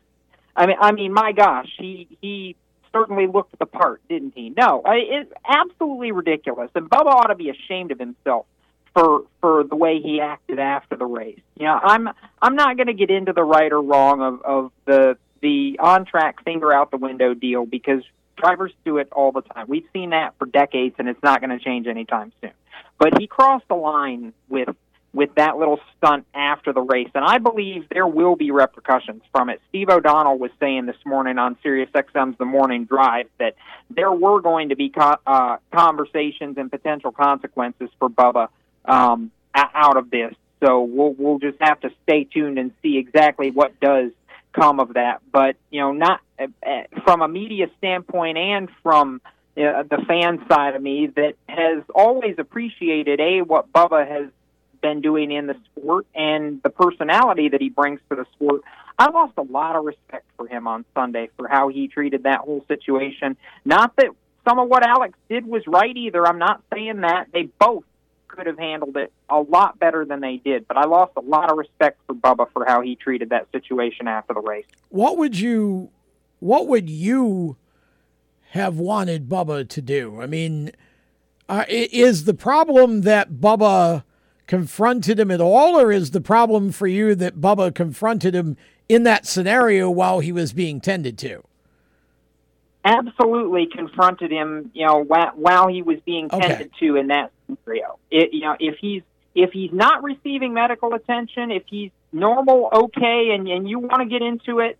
I mean I mean my gosh, he he certainly looked the part, didn't he? No, I, it's absolutely ridiculous. And Bubba ought to be ashamed of himself for for the way he acted after the race. You know, I'm I'm not going to get into the right or wrong of of the the on track finger out the window deal because drivers do it all the time. We've seen that for decades, and it's not going to change anytime soon. But he crossed the line with with that little stunt after the race, and I believe there will be repercussions from it. Steve O'Donnell was saying this morning on Sirius XM's The Morning Drive that there were going to be co- uh, conversations and potential consequences for Bubba um, out of this. So we'll we'll just have to stay tuned and see exactly what does come of that. But you know, not uh, uh, from a media standpoint and from uh, the fan side of me that has always appreciated a what Bubba has been doing in the sport and the personality that he brings to the sport. I lost a lot of respect for him on Sunday for how he treated that whole situation. Not that some of what Alex did was right either. I'm not saying that. They both could have handled it a lot better than they did, but I lost a lot of respect for Bubba for how he treated that situation after the race. What would you what would you have wanted Bubba to do? I mean, uh, is the problem that Bubba confronted him at all, or is the problem for you that Bubba confronted him in that scenario while he was being tended to? Absolutely confronted him, you know, while, while he was being tended Okay. to in that scenario. It, you know, if he's if he's not receiving medical attention, if he's normal, okay, and and you want to get into it,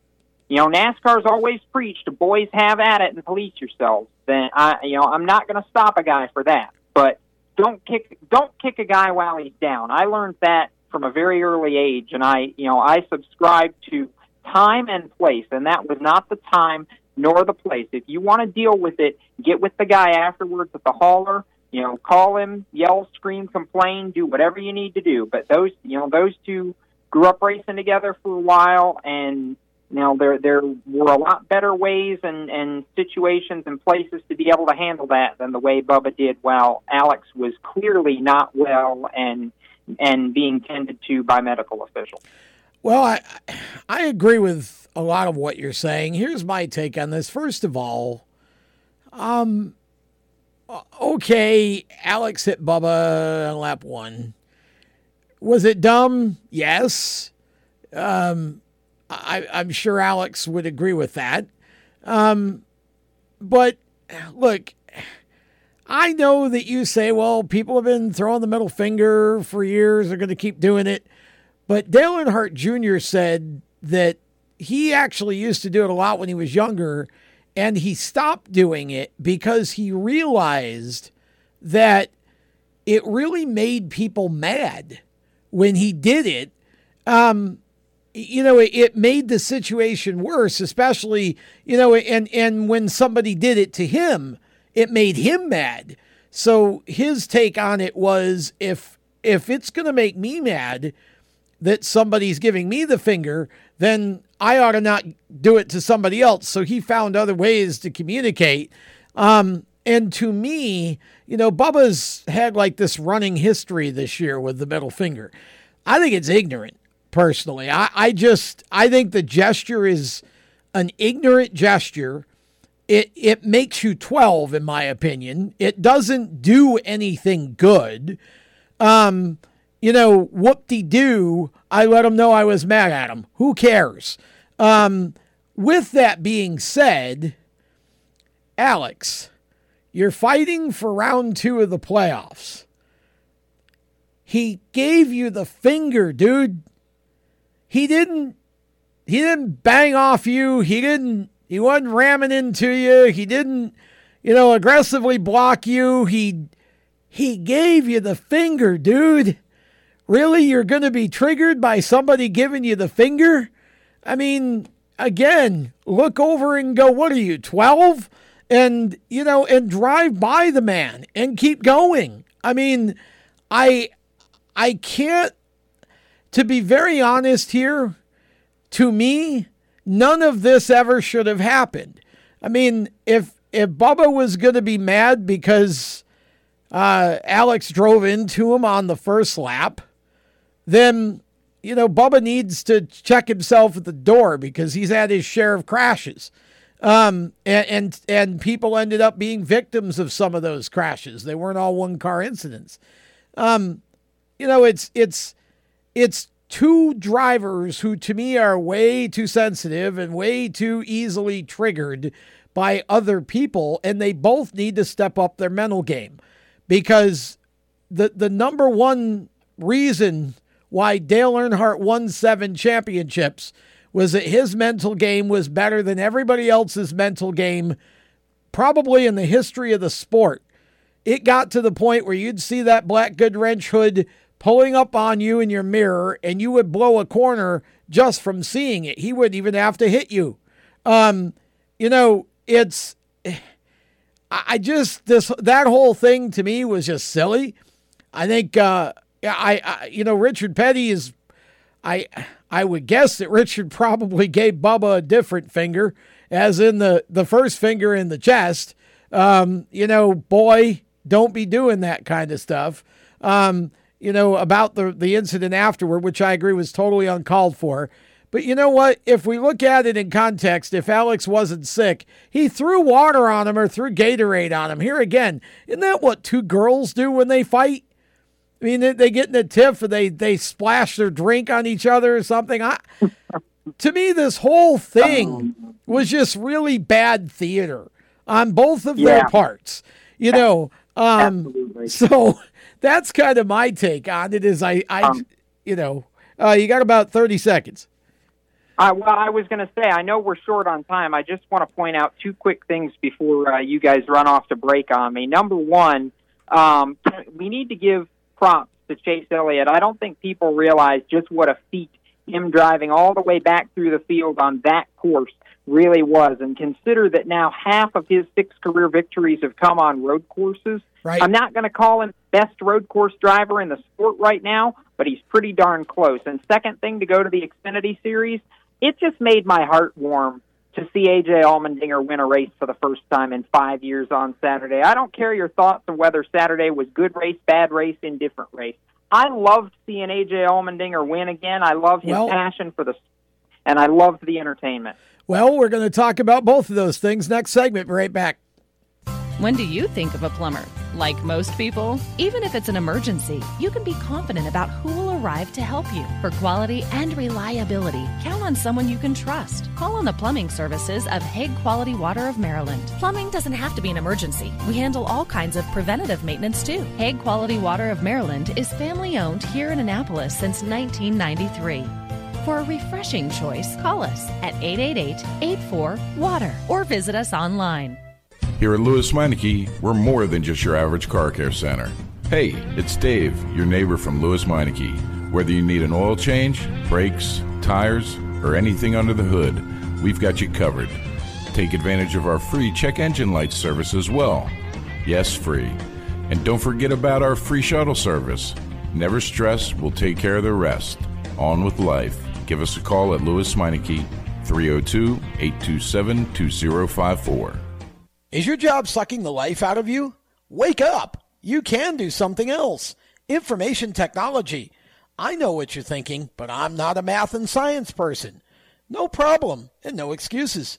you know, NASCAR's always preached, boys have at it and police yourselves. Then I, you know, I'm not going to stop a guy for that, but don't kick don't kick a guy while he's down. I learned that from a very early age, and I, you know, I subscribe to time and place, and that was not the time nor the place. If you want to deal with it, get with the guy afterwards at the hauler. You know, call him, yell, scream, complain, do whatever you need to do. But those, you know, those two grew up racing together for a while, and know there there were a lot better ways and and situations and places to be able to handle that than the way Bubba did. While Alex was clearly not well and and being tended to by medical officials. Well, I I agree with a lot of what you're saying. Here's my take on this. First of all, um, okay, Alex hit Bubba on lap one. Was it dumb? Yes. Um, I, I'm sure Alex would agree with that. Um, but look, I know that you say, well, people have been throwing the middle finger for years. They're going to keep doing it. But Dale Earnhardt Jr. said that he actually used to do it a lot when he was younger, and he stopped doing it because he realized that it really made people mad when he did it. Um, you know, it, made the situation worse, especially, you know, and, and when somebody did it to him, it made him mad. So his take on it was if if it's going to make me mad that somebody's giving me the finger, then I ought to not do it to somebody else. So he found other ways to communicate. Um, and to me, you know, Bubba's had like this running history this year with the middle finger. I think it's ignorant, personally. I, I just I think the gesture is an ignorant gesture. It it makes you 12, in my opinion. It doesn't do anything good. Um, you know, whoop de doo, I let him know I was mad at him. Who cares? Um, with that being said, Alex, you're fighting for round two of the playoffs. He gave you the finger, dude. He didn't he didn't bang off you. He didn't he wasn't ramming into you. He didn't, you know, aggressively block you. He He gave you the finger, dude. Really? You're going to be triggered by somebody giving you the finger? I mean, again, look over and go, what are you, 12? And, you know, and drive by the man and keep going. I mean, I I can't to be very honest here, to me, none of this ever should have happened. I mean, if if Bubba was going to be mad because uh, Alex drove into him on the first lap, then you know Bubba needs to check himself at the door because he's had his share of crashes. Um, and, and and people ended up being victims of some of those crashes. They weren't all one car incidents. Um, you know, it's it's it's two drivers who to me are way too sensitive and way too easily triggered by other people and they both need to step up their mental game because the the number one reason why Dale Earnhardt won 7 championships was that his mental game was better than everybody else's mental game probably in the history of the sport. It got to the point where you'd see that black Goodwrench hood pulling up on you in your mirror and you would blow a corner just from seeing it. He wouldn't even have to hit you. Um, you know, it's I just this that whole thing to me was just silly. I think uh I, I you know Richard Petty is I I would guess that Richard probably gave Bubba a different finger, as in the the first finger in the chest. Um, you know, boy, don't be doing that kind of stuff. Um, you know, about the the incident afterward, which I agree was totally uncalled for. But you know what? If we look at it in context, if Alex wasn't sick, he threw water on him or threw Gatorade on him. Here again, isn't that what two girls do when they fight? I mean, they, get in a tiff and they they splash their drink on each other or something. I, to me, this whole thing was just really bad theater on both of their parts. You know, um, so that's kind of my take on it. Is I, I, Um, you know, uh, you got about thirty seconds. Uh, well, I was going to say, I know we're short on time. I just want to point out two quick things before uh, you guys run off to break on me. Number one, um, we need to give props to Chase Elliott. I don't think people realize just what a feat him driving all the way back through the field on that course really was. And consider that now half of his six career victories have come on road courses. Right. I'm not going to call him best road course driver in the sport right now, but he's pretty darn close. And second thing to go to the Xfinity Series, it just made my heart warm to see AJ Allmendinger win a race for the first time in five years on Saturday. I don't care your thoughts on whether Saturday was good race, bad race, indifferent race. I loved seeing AJ Allmendinger win again. I love his Well- passion for the, and I loved the entertainment. Well, we're going to talk about both of those things next segment. Be right back. When do you think of a plumber? Like most people, even if it's an emergency, you can be confident about who will arrive to help you. For quality and reliability, count on someone you can trust. Call on the plumbing services of Hague Quality Water of Maryland. Plumbing doesn't have to be an emergency. We handle all kinds of preventative maintenance too. Hague Quality Water of Maryland is family owned here in Annapolis since 1993. For a refreshing choice, call us at 888 84 Water or visit us online. Here at Lewes Meineke, we're more than just your average car care center. Hey, it's Dave, your neighbor from Lewes Meineke. Whether you need an oil change, brakes, tires, or anything under the hood, we've got you covered. Take advantage of our free check engine light service as well. Yes, free. And don't forget about our free shuttle service. Never stress, we'll take care of the rest. On with life. Give us a call at Lewes Meineke, 302 827 2054. Is your job sucking the life out of you? Wake up! You can do something else. Information technology. I know what you're thinking, but I'm not a math and science person. No problem, and no excuses.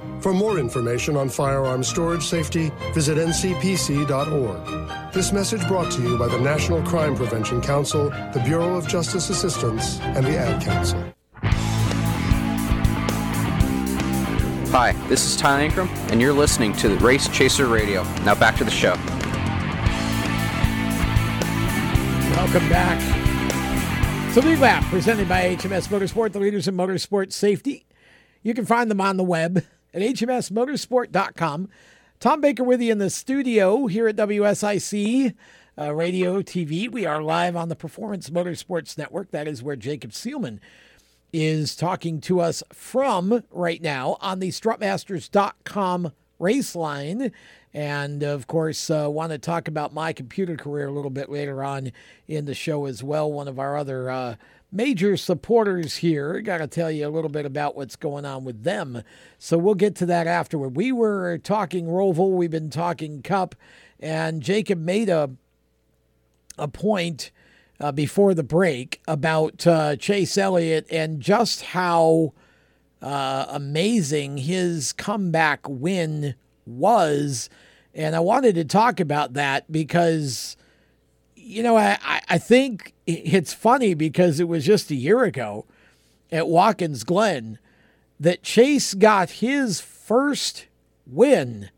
For more information on firearm storage safety, visit ncpc.org. This message brought to you by the National Crime Prevention Council, the Bureau of Justice Assistance, and the Ad Council. Hi, this is Tyler Ingram, and you're listening to the Race Chaser Radio. Now back to the show. Welcome back. So Lead Lap, presented by HMS Motorsport, the leaders in motorsport safety. You can find them on the web at hmsmotorsport.com. Tom Baker with you in the studio here at WSIC uh, Radio TV. We are live on the Performance Motorsports Network. That is where Jacob Seelman is talking to us from right now on the strutmasters.com race line. And of course, uh, want to talk about my computer career a little bit later on in the show as well. One of our other uh, major supporters here. Got to tell you a little bit about what's going on with them. So we'll get to that afterward. We were talking Roval, we've been talking Cup, and Jacob made a a point uh, before the break about uh, Chase Elliott and just how uh, amazing his comeback win was. And I wanted to talk about that because, you know, I, I think it's funny because it was just a year ago at Watkins Glen that Chase got his first win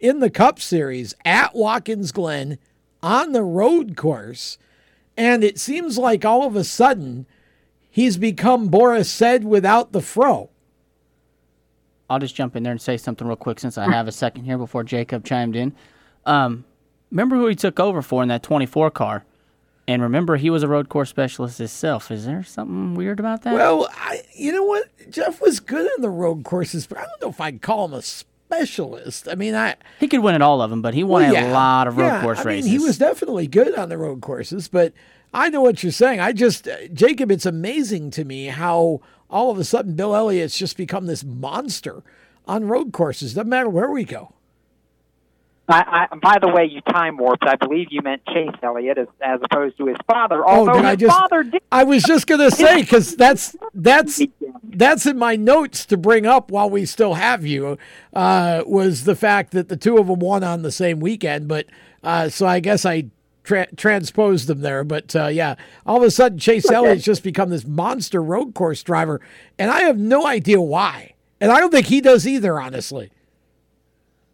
in the Cup Series at Watkins Glen on the road course. And it seems like all of a sudden he's become Boris Said without the fro. I'll just jump in there and say something real quick since I have a second here before Jacob chimed in. Um, remember who he took over for in that 24 car? And remember, he was a road course specialist himself. Is there something weird about that? Well, I, you know what? Jeff was good on the road courses, but I don't know if I'd call him a specialist. I mean, I he could win at all of them, but he won well, yeah, a lot of road yeah, course I races. Mean, he was definitely good on the road courses, but I know what you're saying. I just, uh, Jacob, it's amazing to me how all of a sudden Bill Elliott's just become this monster on road courses. Doesn't matter where we go. I, I, by the way, you time warped. I believe you meant Chase Elliott as, as opposed to his father. Although oh, did his I just? father did. I was just gonna say because that's that's that's in my notes to bring up while we still have you. Uh, was the fact that the two of them won on the same weekend, but uh, so I guess I tra- transposed them there. But uh, yeah, all of a sudden Chase okay. Elliott's just become this monster road course driver, and I have no idea why. And I don't think he does either, honestly.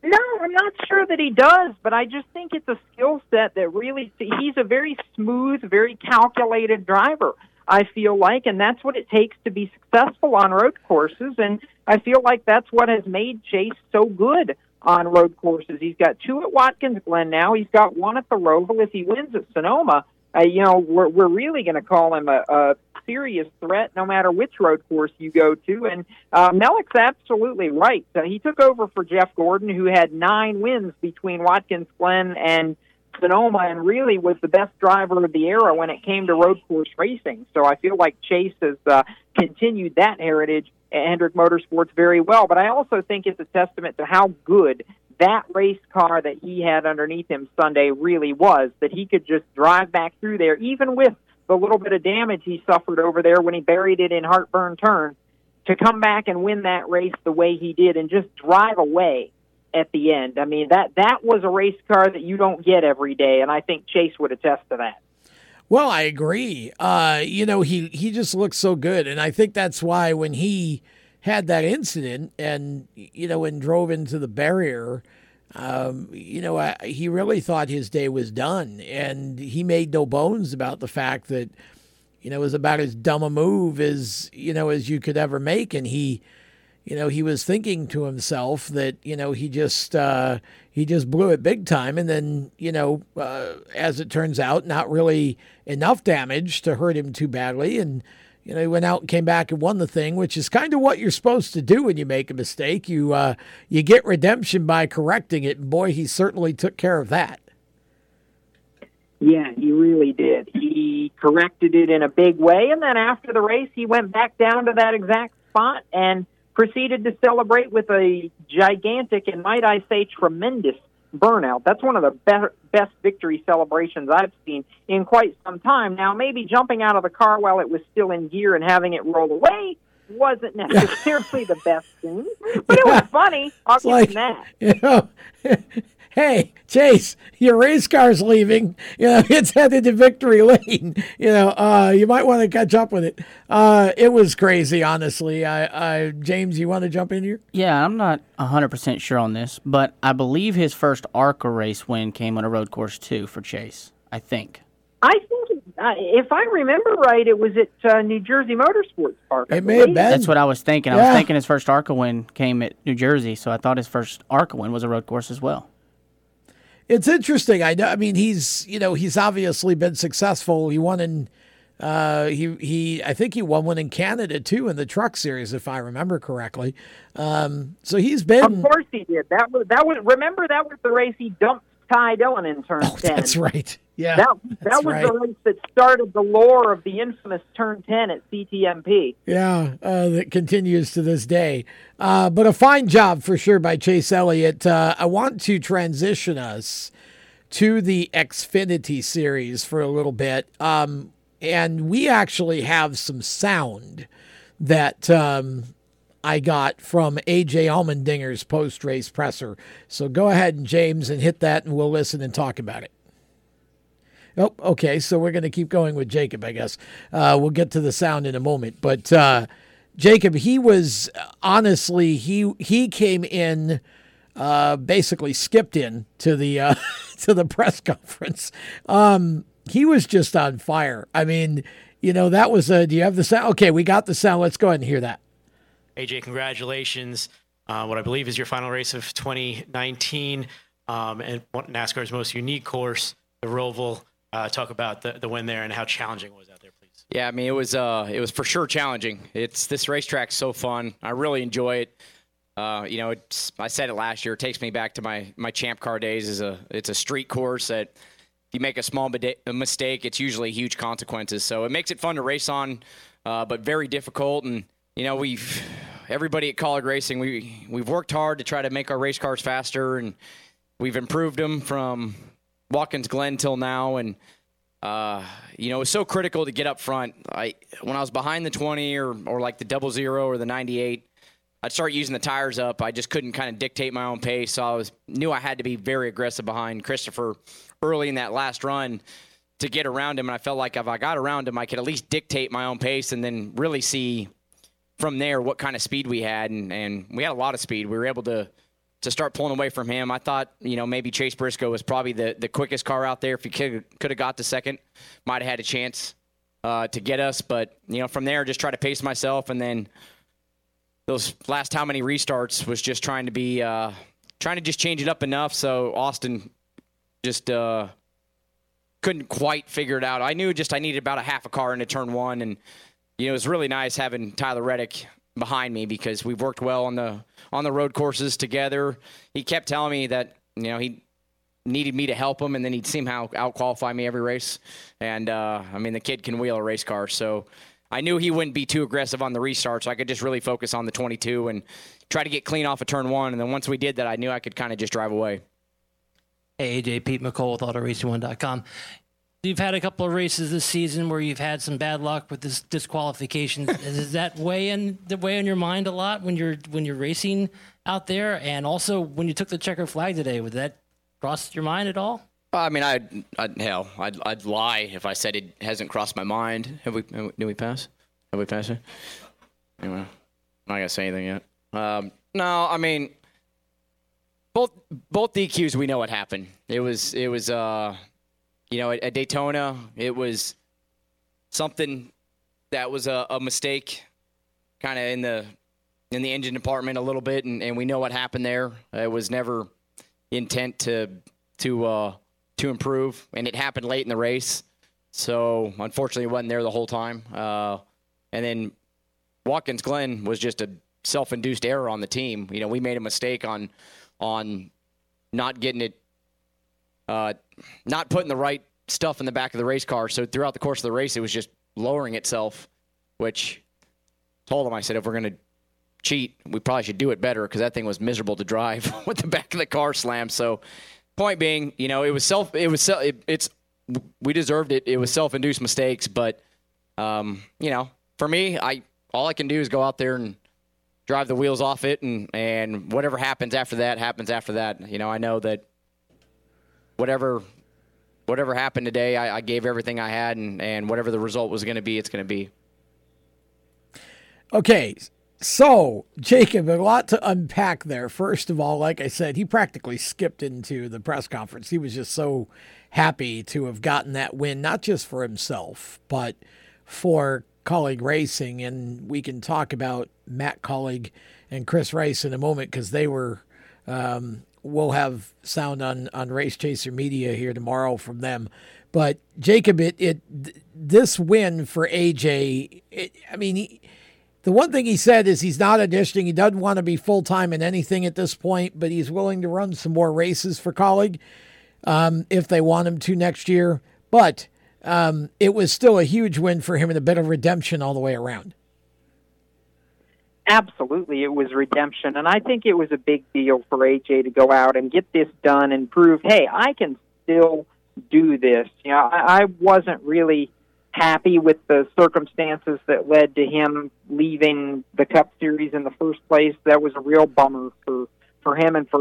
No, I'm not sure that he does, but I just think it's a skill set that really he's a very smooth, very calculated driver. I feel like, and that's what it takes to be successful on road courses. And I feel like that's what has made Chase so good on road courses. He's got two at Watkins Glen now. He's got one at the Roval. If he wins at Sonoma, uh, you know, we're we're really going to call him a, a serious threat no matter which road course you go to. And uh, Mellick's absolutely right. Uh, he took over for Jeff Gordon, who had nine wins between Watkins Glen and Sonoma, and really was the best driver of the era when it came to road course racing. So I feel like Chase has uh, continued that heritage at Hendrick Motorsports very well. But I also think it's a testament to how good that race car that he had underneath him Sunday really was, that he could just drive back through there, even with the little bit of damage he suffered over there when he buried it in Heartburn Turn. to come back and win that race the way he did and just drive away at the end. I mean, that that was a race car that you don't get every day, and I think Chase would attest to that. Well, I agree. Uh, you know, he he just looks so good, and I think that's why when he had that incident and you know and drove into the barrier, um, you know, I, he really thought his day was done, and he made no bones about the fact that you know it was about as dumb a move as you know as you could ever make, and he you know, he was thinking to himself that you know he just uh, he just blew it big time, and then you know, uh, as it turns out, not really enough damage to hurt him too badly, and you know he went out and came back and won the thing, which is kind of what you're supposed to do when you make a mistake. You uh, you get redemption by correcting it, and boy, he certainly took care of that. Yeah, he really did. He corrected it in a big way, and then after the race, he went back down to that exact spot and proceeded to celebrate with a gigantic and might I say tremendous burnout. That's one of the be- best victory celebrations I've seen in quite some time. Now, maybe jumping out of the car while it was still in gear and having it roll away wasn't necessarily the best thing, but it was funny. I'll give like, that. You know, hey, Chase, your race car's leaving. You know, it's headed to victory lane. You know, uh, you might want to catch up with it. Uh, it was crazy, honestly. I, I, James, you want to jump in here? Yeah, I'm not 100% sure on this, but I believe his first ARCA race win came on a road course too for Chase. I think. I think, uh, if I remember right, it was at uh, New Jersey Motorsports Park. It may have been. That's what I was thinking. I Yeah. was thinking his first ARCA win came at New Jersey, so I thought his first ARCA win was a road course as well. It's interesting. I know. I mean, he's you know he's obviously been successful. He won in. Uh, he he. I think he won one in Canada too in the Truck Series, if I remember correctly. Um, so he's been. Of course he did. That was that was. Remember that was the race he dumped Ty Dillon in turn ten. Oh, That's right. Yeah, That that was right. the race that started the lore of the infamous turn ten at CTMP. Yeah, uh, that continues to this day. Uh, but a fine job for sure by Chase Elliott. Uh, I want to transition us to the Xfinity series for a little bit. Um, and we actually have some sound that um, I got from AJ Allmendinger's post race presser. So go ahead and James and hit that, and we'll listen and talk about it. Oh, okay. So we're going to keep going with Jacob, I guess. Uh, we'll get to the sound in a moment. But uh, Jacob, he was honestly he he came in, uh, basically skipped in to the uh, to the press conference. Um, he was just on fire. I mean, you know, that was a. Do you have the sound? Okay, we got the sound. Let's go ahead and hear that. AJ, congratulations. Uh, what I believe is your final race of 2019 um, and NASCAR's most unique course, the Roval. Uh, talk about the, the win there and how challenging it was out there, please. Yeah, I mean it was uh it was for sure challenging. It's this racetrack's so fun. I really enjoy it. Uh, you know, I said it last year. It takes me back to my my champ car days. is a it's a street course that if you make a small mistake, it's usually huge consequences. So it makes it fun to race on, uh, but very difficult. And you know, we've everybody at Kaulig Racing we we've worked hard to try to make our race cars faster, and we've improved them from Watkins Glen till now, and uh, you know, it's so critical to get up front. I when I was behind the 20 or or like the double zero or the 98, I'd start using the tires up. I just couldn't kind of dictate my own pace. So I was knew I had to be very aggressive behind Christopher early in that last run to get around him. And I felt like if I got around him, I could at least dictate my own pace and then really see from there what kind of speed we had. And, and we had a lot of speed. We were able to to start pulling away from him. I thought, you know, maybe Chase Briscoe was probably the, the quickest car out there. If he could could have got to second, might have had a chance uh, to get us. But you know, from there, just try to pace myself, and then those last how many restarts was just trying to be uh, trying to just change it up enough so Austin just uh, couldn't quite figure it out. I knew just I needed about a half a car into turn one, and you know, it was really nice having Tyler Reddick behind me because we've worked well on the on the road courses together. He kept telling me that you know he needed me to help him, and then he'd somehow out qualify me every race. And uh, I mean, the kid can wheel a race car, so I knew he wouldn't be too aggressive on the restart, so I could just really focus on the 22 and try to get clean off of turn one. And then once we did that, I knew I could kind of just drive away. Hey, AJ, Pete McCall with AutoRacing1.com. you've had a couple of races this season where you've had some bad luck with this disqualification. Does that weigh in the weigh in your mind a lot when you're when you're racing out there? And also when you took the checker flag today, would that cross your mind at all? I mean, I'd, I'd hell, I'd, I'd lie if I said it hasn't crossed my mind. Have we? Have we did we pass? Have we passed it? Anyway, I'm not gonna say anything yet. Um, no, I mean, both both DQs. We know what happened. It was it was uh, you know, at, at Daytona, it was something that was a, a mistake, kind of in the in the engine department a little bit, and, and we know what happened there. It was never intent to to uh, to improve, and it happened late in the race. So unfortunately, it wasn't there the whole time. Uh, and then Watkins Glen was just a self-induced error on the team. You know, we made a mistake on on not getting it, uh, not putting the right stuff in the back of the race car. So throughout the course of the race, it was just lowering itself. Which told him, I said, if we're gonna cheat, we probably should do it better because that thing was miserable to drive with the back of the car slammed. So, point being, you know, it was self, it was self, it, it's we deserved it. It was self-induced mistakes, but um, you know, for me, I all I can do is go out there and drive the wheels off it, and and whatever happens after that happens after that. You know, I know that whatever whatever happened today, I, I gave everything I had, and and whatever the result was going to be, it's going to be. Okay, so Jacob, a lot to unpack there. First of all, like I said, he practically skipped into the press conference. He was just so happy to have gotten that win, not just for himself, but for Kaulig Racing. And we can talk about Matt Kaulig and Chris Rice in a moment because they were. Um, we'll have sound on on Race Chaser Media here tomorrow from them. But Jacob, it it this win for AJ. It, I mean, he, the one thing he said is he's not auditioning. He doesn't want to be full time in anything at this point, but he's willing to run some more races for Kaulig um, if they want him to next year. But um, it was still a huge win for him and a bit of redemption all the way around. Absolutely, it was redemption, and I think it was a big deal for AJ to go out and get this done and prove, hey, I can still do this. You know, I, I wasn't really happy with the circumstances that led to him leaving the Cup Series in the first place. That was a real bummer for for him and for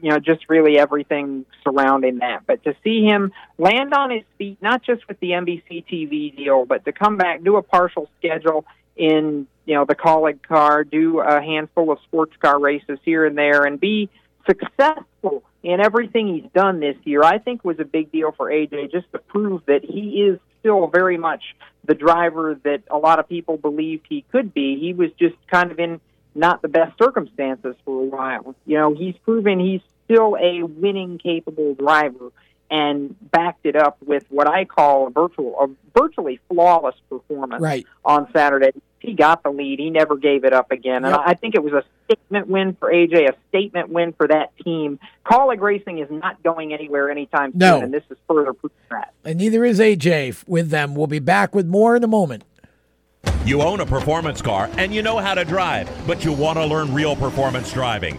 you know just really everything surrounding that. But to see him land on his feet, not just with the NBC TV deal, but to come back, do a partial schedule in you know the Kaulig car, do a handful of sports car races here and there, and be successful in everything he's done this year, I think was a big deal for AJ just to prove that he is still very much the driver that a lot of people believed he could be. He was just kind of in not the best circumstances for a while. You know, he's proven he's still a winning capable driver and backed it up with what I call a virtual a virtually flawless performance right. on Saturday. He got the lead. He never gave it up again. And I think it was a statement win for AJ, a statement win for that team. Kaulig Racing is not going anywhere anytime soon, No. and this is further proof of that. And neither is AJ with them. We'll be back with more in a moment. You own a performance car and you know how to drive, but you want to learn real performance driving.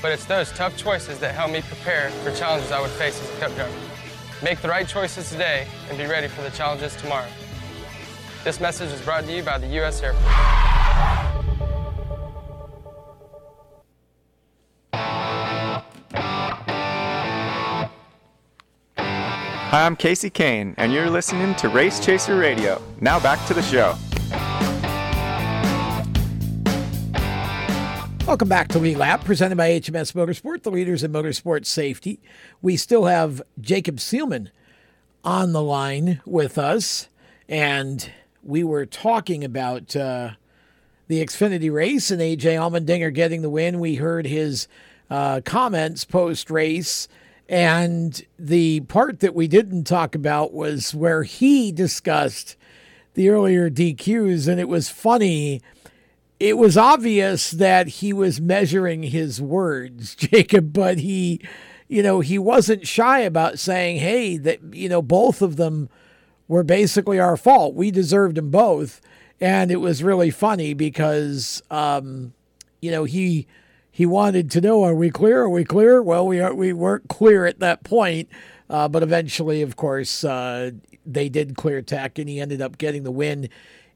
But it's those tough choices that help me prepare for challenges I would face as a cup driver. Make the right choices today and be ready for the challenges tomorrow. This message is brought to you by the U.S. Air Force. Hi, I'm Kasey Kahne, and you're listening to Race Chaser Radio. Now back to the show. Welcome back to Lead Lap, presented by HMS Motorsport, the leaders in motorsport safety. We still have Jacob Seelman on the line with us, and we were talking about uh, the Xfinity race and AJ Allmendinger getting the win. We heard his uh, comments post race, and the part that we didn't talk about was where he discussed the earlier DQs, and it was funny it was obvious that he was measuring his words, Jacob, but he, you know, he wasn't shy about saying, hey, that, you know, both of them were basically our fault. We deserved them both. And it was really funny because, um, you know, he, he wanted to know, are we clear? Are we clear? Well, we are, we weren't clear at that point. Uh, but eventually, of course, uh, they did clear tech and he ended up getting the win.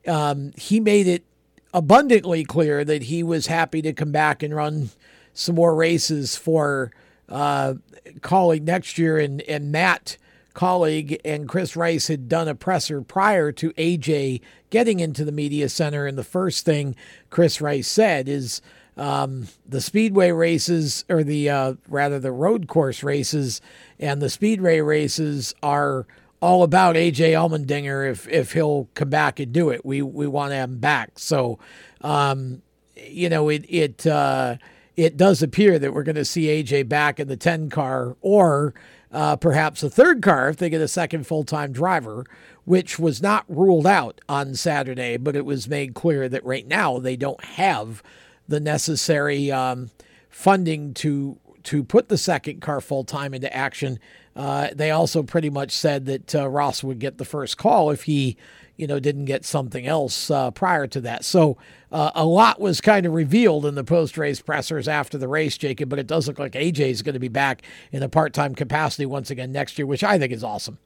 Um, he made it abundantly clear that he was happy to come back and run some more races for uh, Kaulig next year. And, and Matt Kaulig and Chris Rice had done a presser prior to AJ getting into the media center. And the first thing Chris Rice said is um, the speedway races, or the uh, rather the road course races, and the speedway races are all about AJ Allmendinger if if he'll come back and do it. We we want him back. So, um, you know, it it uh, it does appear that we're going to see AJ back in the ten car or uh, perhaps a third car if they get a second full time driver, which was not ruled out on Saturday, but it was made clear that right now they don't have the necessary um, funding to to put the second car full time into action uh, they also pretty much said that uh, Ross would get the first call if he, you know, didn't get something else uh, prior to that. So uh, a lot was kind of revealed in the post-race pressers after the race, Jacob. But it does look like AJ is going to be back in a part-time capacity once again next year, which I think is awesome.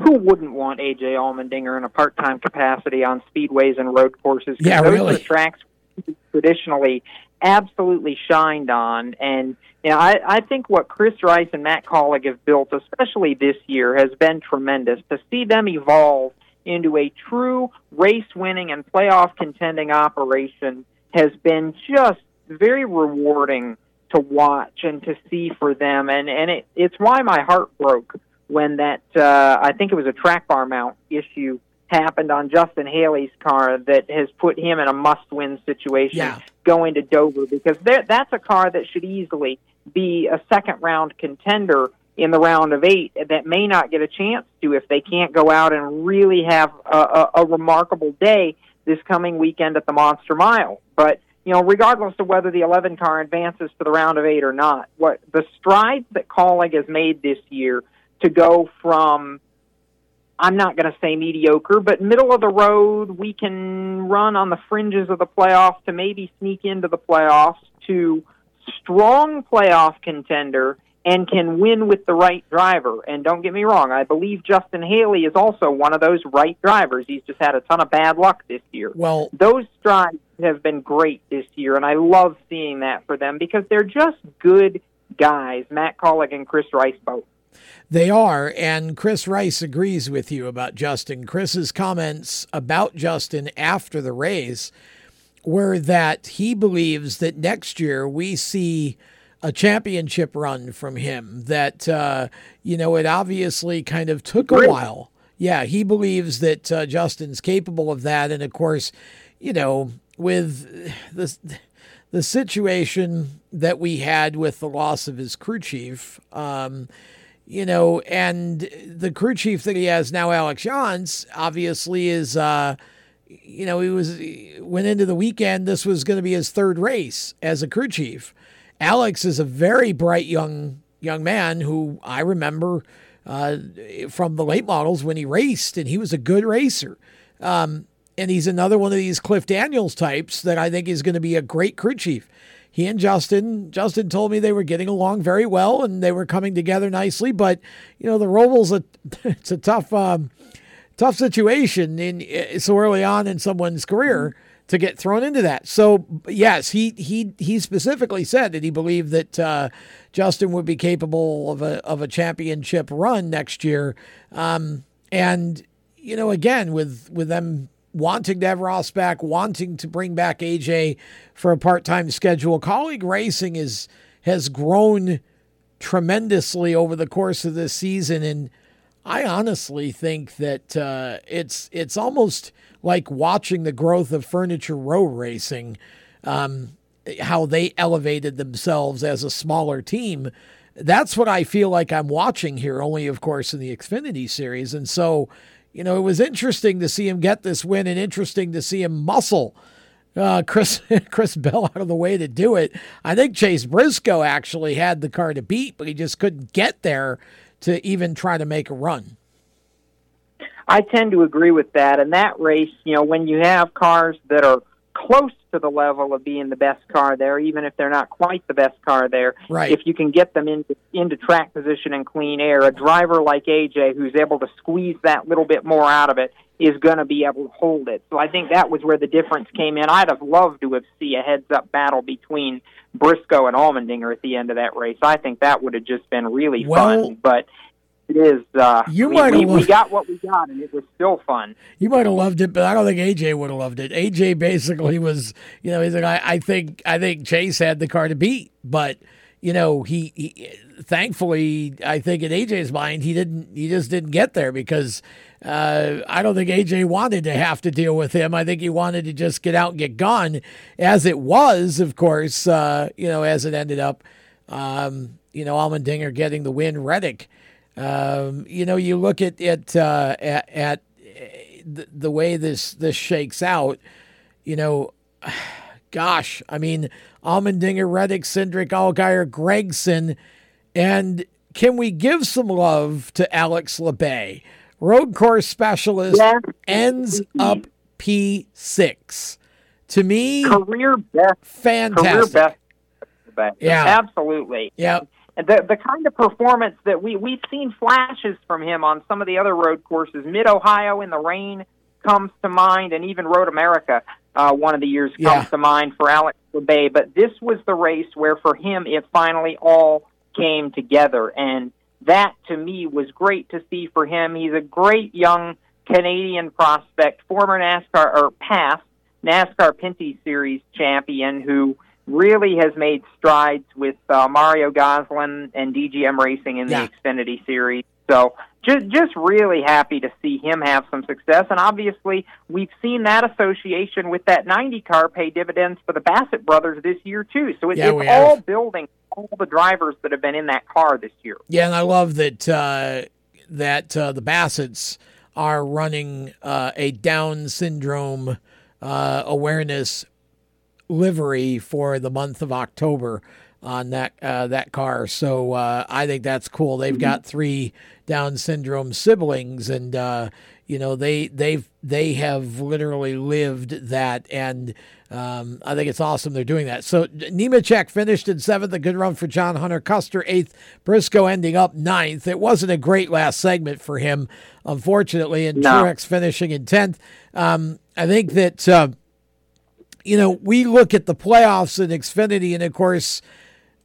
Who wouldn't want AJ Allmendinger in a part-time capacity on speedways and road courses? Yeah, those really. Tracks traditionally absolutely shined on and know, I, I think what Chris Rice and Matt Kaulig have built, especially this year, has been tremendous. To see them evolve into a true race winning and playoff contending operation has been just very rewarding to watch and to see for them. And, and it, it's why my heart broke when that, uh, I think it was a track bar mount issue happened on Justin Haley's car that has put him in a must win situation Yeah. going to Dover because that's a car that should easily be a second round contender in the round of eight that may not get a chance to if they can't go out and really have a, a, a remarkable day this coming weekend at the Monster Mile. But you know, regardless of whether the 11 car advances to the round of eight or not, what the strides that Kaulig has made this year to go from I'm not going to say mediocre, but middle of the road. We can run on the fringes of the playoffs to maybe sneak into the playoffs to strong playoff contender and can win with the right driver. And don't get me wrong, I believe Justin Haley is also one of those right drivers. He's just had a ton of bad luck this year. Well, those strides have been great this year, and I love seeing that for them because they're just good guys, Matt Kaulig and Chris Rice both. They are, and Chris Rice agrees with you about Justin. Chris's comments about Justin after the race were that he believes that next year we see a championship run from him. That uh, you know, it obviously kind of took a while. Yeah, he believes that uh, Justin's capable of that, and of course, you know, with the the situation that we had with the loss of his crew chief. Um, you know, and the crew chief that he has now, Alex Yontz, obviously is, uh, you know, he was went into the weekend. This was going to be his third race as a crew chief. Alex is a very bright young young man who I remember uh, from the late models when he raced, and he was a good racer. Um, and he's another one of these Cliff Daniels types that I think is going to be a great crew chief. He and Justin, Justin told me they were getting along very well and they were coming together nicely. But you know, the Roval's a it's a tough um, tough situation in so early on in someone's career to get thrown into that. So yes, he he he specifically said that he believed that uh, Justin would be capable of a of a championship run next year. Um, and you know, again with with them wanting to have Ross back, wanting to bring back AJ for a part-time schedule. Kaulig racing is has grown tremendously over the course of this season, and I honestly think that uh, it's it's almost like watching the growth of Furniture Row racing, um, how they elevated themselves as a smaller team. That's what I feel like I'm watching here, only of course in the Xfinity series, and so you know, it was interesting to see him get this win and interesting to see him muscle uh, Chris Chris Bell out of the way to do it. I think Chase Briscoe actually had the car to beat, but he just couldn't get there to even try to make a run. I tend to agree with that. And that race, you know, when you have cars that are close to the level of being the best car there, even if they're not quite the best car there. Right. If you can get them into into track position and clean air, a driver like AJ who's able to squeeze that little bit more out of it is going to be able to hold it. So I think that was where the difference came in. I'd have loved to have see a heads up battle between Briscoe and Allmendinger at the end of that race. I think that would have just been really Well- fun. But it is. Uh, You we, might we, have we loved- got what we got, and it was still fun. You might have loved it, but I don't think AJ would have loved it. AJ basically was, you know, he's like, I, I think, I think Chase had the car to beat, but you know, he, he, thankfully, I think in AJ's mind, he didn't, he just didn't get there because uh, I don't think AJ wanted to have to deal with him. I think he wanted to just get out and get gone. As it was, of course, uh, you know, as it ended up, um, you know, Allmendinger getting the win. Reddick, um, you know, you look at it uh, at, at the, the way this this shakes out, you know, gosh, I mean, Allmendinger, Reddick, Cindric, Allgaier, Gragson, and can we give some love to Alex Labbé? Road course specialist ends up P6. To me, career best, fantastic. career best. Yeah. absolutely. Yeah. And the the kind of performance that we we've seen flashes from him on some of the other road courses, Mid Ohio in the rain comes to mind, and even Road America uh, one of the years comes Yeah. to mind for Alex Labbé. But this was the race where for him it finally all came together, and that to me was great to see for him. He's a great young Canadian prospect, former NASCAR or past NASCAR Pinty Series champion who really has made strides with uh, Mario Gosselin and DGM Racing in Yeah. the Xfinity Series. So just just really happy to see him have some success, and obviously we've seen that association with that 90 car pay dividends for the Bassett brothers this year too. So it, Yeah, it's all building all the drivers that have been in that car this year. Yeah, and I love that uh, that uh, the Bassetts are running uh, a Down syndrome uh, awareness livery for the month of October. on that uh, that car. So uh, I think that's cool. They've got three Down syndrome siblings, and uh, you know they they've they have literally lived that, and um, I think it's awesome they're doing that. So Nemechek finished in seventh, a good run for John Hunter Custer eighth, Briscoe ending up ninth. It wasn't a great last segment for him, unfortunately, and No. Truex finishing in tenth. Um, I think that. Uh, you know, we look at the playoffs in Xfinity, and of course,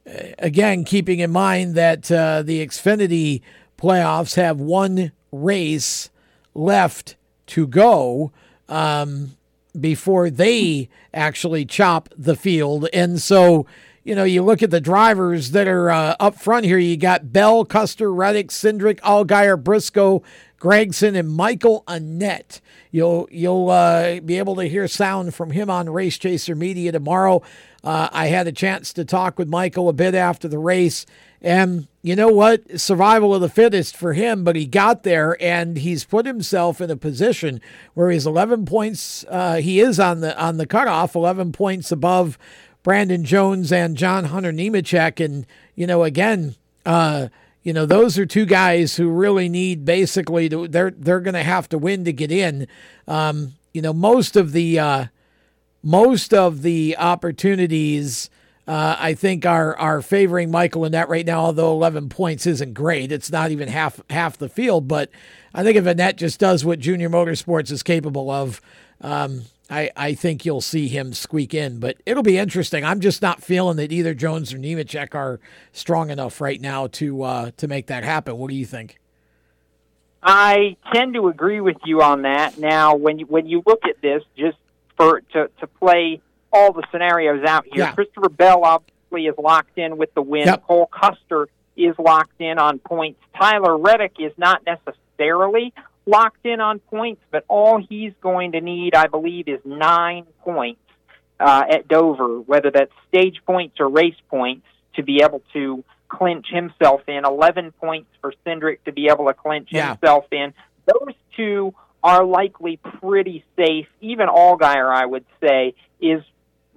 uh, again, keeping in mind that uh, the Xfinity playoffs have one race left to go um, before they actually chop the field. And so, you know, you look at the drivers that are uh, up front here. You got Bell, Custer, Reddick, Cindric, Allgaier, Briscoe, Gragson, and Michael Annett. You'll you'll uh, be able to hear sound from him on Race Chaser Media tomorrow. Uh, I had a chance to talk with Michael a bit after the race, and you know what? Survival of the fittest for him, but he got there and he's put himself in a position where he's 11 points. Uh, he is on the on the cutoff, 11 points above Brandon Jones and John Hunter Nemechek, and you know again. Uh, you know those are two guys who really need basically to they're they're going to have to win to get in um, you know most of the uh, most of the opportunities uh, I think are are favoring Michael Annett right now. Although 11 points isn't great, it's not even half half the field. But I think if Annett just does what Junior Motorsports is capable of, um, I I think you'll see him squeak in. But it'll be interesting. I'm just not feeling that either Jones or Nemechek are strong enough right now to uh, to make that happen. What do you think? I tend to agree with you on that. Now, when you when you look at this, just for to to play all the scenarios out here, Yeah. Christopher Bell obviously is locked in with the win. Yep. Cole Custer is locked in on points. Tyler Reddick is not necessarily locked in on points, but all he's going to need, I believe, is nine points uh, at Dover, whether that's stage points or race points, to be able to clinch himself in. 11 points for Cindric to be able to clinch Yeah. himself in. Those two are likely pretty safe. Even Allgaier, I would say, is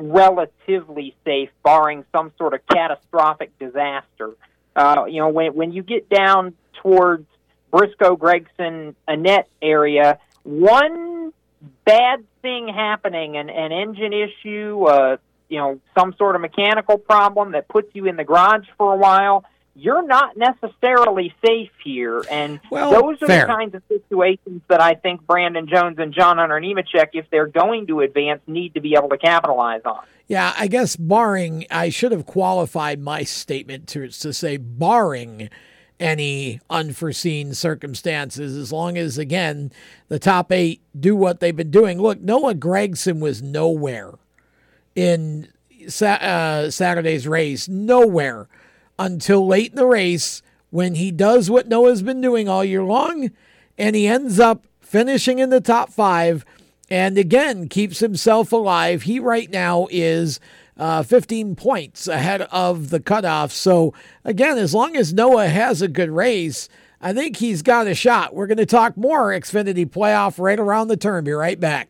relatively safe, barring some sort of catastrophic disaster. Uh, you know, when when you get down towards Briscoe, Gragson, Annett area, one bad thing happening, an, an engine issue, uh, you know, some sort of mechanical problem that puts you in the garage for a while, you're not necessarily safe here. And Well, those are fair. the kinds of situations that I think Brandon Jones and John Hunter Nemechek, if they're going to advance, need to be able to capitalize on. Yeah, I guess barring, I should have qualified my statement to, to say barring any unforeseen circumstances, as long as, again, the top eight do what they've been doing. Look, Noah Gragson was nowhere in uh, Saturday's race, nowhere until late in the race when he does what Noah's been doing all year long and he ends up finishing in the top five and again keeps himself alive. He right now is uh, 15 points ahead of the cutoff. So, again, as long as Noah has a good race, I think he's got a shot. We're going to talk more Xfinity playoff right around the turn. Be right back.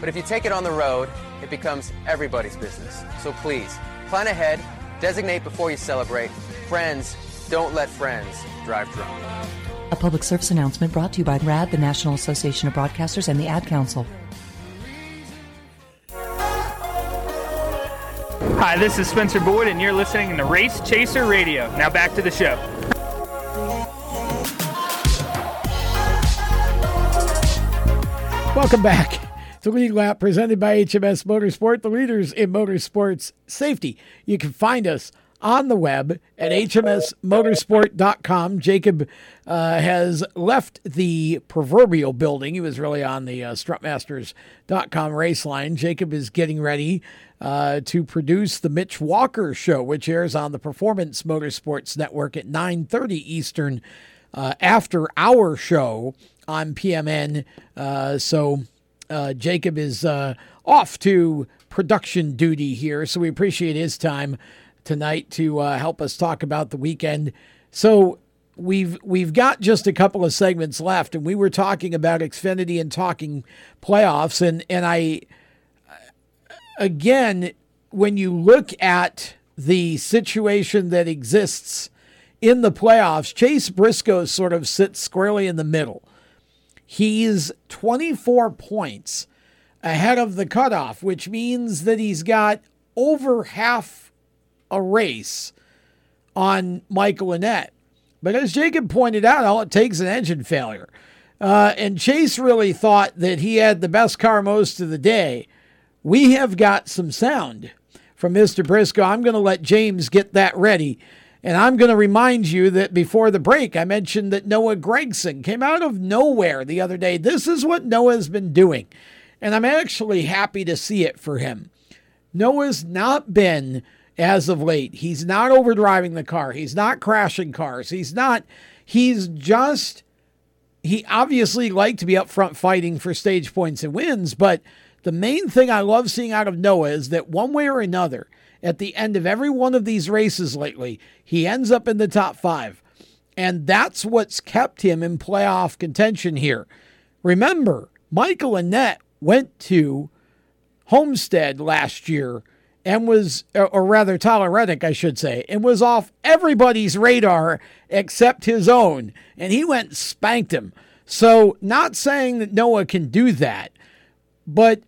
But if you take it on the road, it becomes everybody's business. So please, plan ahead, designate before you celebrate. Friends, don't let friends drive drunk. A public service announcement brought to you by RAD, the National Association of Broadcasters, and the Ad Council. Hi, this is Spencer Boyd, and you're listening to Race Chaser Radio. Now back to the show. Welcome back to Lead Lap, presented by HMS Motorsport, the leaders in motorsports safety. You can find us on the web at hmsmotorsport.com. Jacob uh, has left the proverbial building. He was really on the uh, strutmasters.com race line. Jacob is getting ready uh, to produce the Mitch Walker show, which airs on the Performance Motorsports Network at 9.30 Eastern uh, after our show on PMN. Uh, so uh, Jacob is uh, off to production duty here, so we appreciate his time tonight to uh, help us talk about the weekend. So we've we've got just a couple of segments left, and we were talking about Xfinity and talking playoffs, and and I again when you look at the situation that exists in the playoffs, Chase Briscoe sort of sits squarely in the middle. He's 24 points ahead of the cutoff, which means that he's got over half a race on Michael Annett. But as Jacob pointed out, all it takes is an engine failure. Uh, and Chase really thought that he had the best car most of the day. We have got some sound from Mr. Briscoe. I'm going to let James get that ready. And I'm going to remind you that before the break, I mentioned that Noah Gragson came out of nowhere the other day. This is what Noah's been doing. And I'm actually happy to see it for him. Noah's not been, as of late, he's not overdriving the car. He's not crashing cars. He's not, he's just, he obviously liked to be up front fighting for stage points and wins. But the main thing I love seeing out of Noah is that one way or another, at the end of every one of these races lately, he ends up in the top five. And that's what's kept him in playoff contention here. Remember, Michael Annett went to Homestead last year and was, or rather, Tyler Reddick, I should say, and was off everybody's radar except his own. And he went and spanked him. So, not saying that Noah can do that, but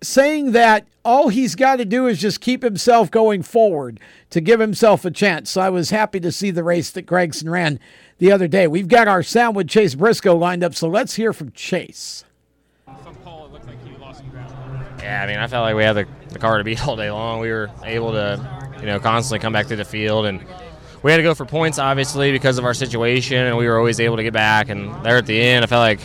saying that all he's got to do is just keep himself going forward to give himself a chance. So I was happy to see the race that Gragson ran the other day. We've got our sound with Chase Briscoe lined up, so let's hear from Chase. Yeah, I mean, I felt like we had the, the car to beat all day long. We were able to, you know, constantly come back to the field, and we had to go for points, obviously, because of our situation, and we were always able to get back. And there at the end, I felt like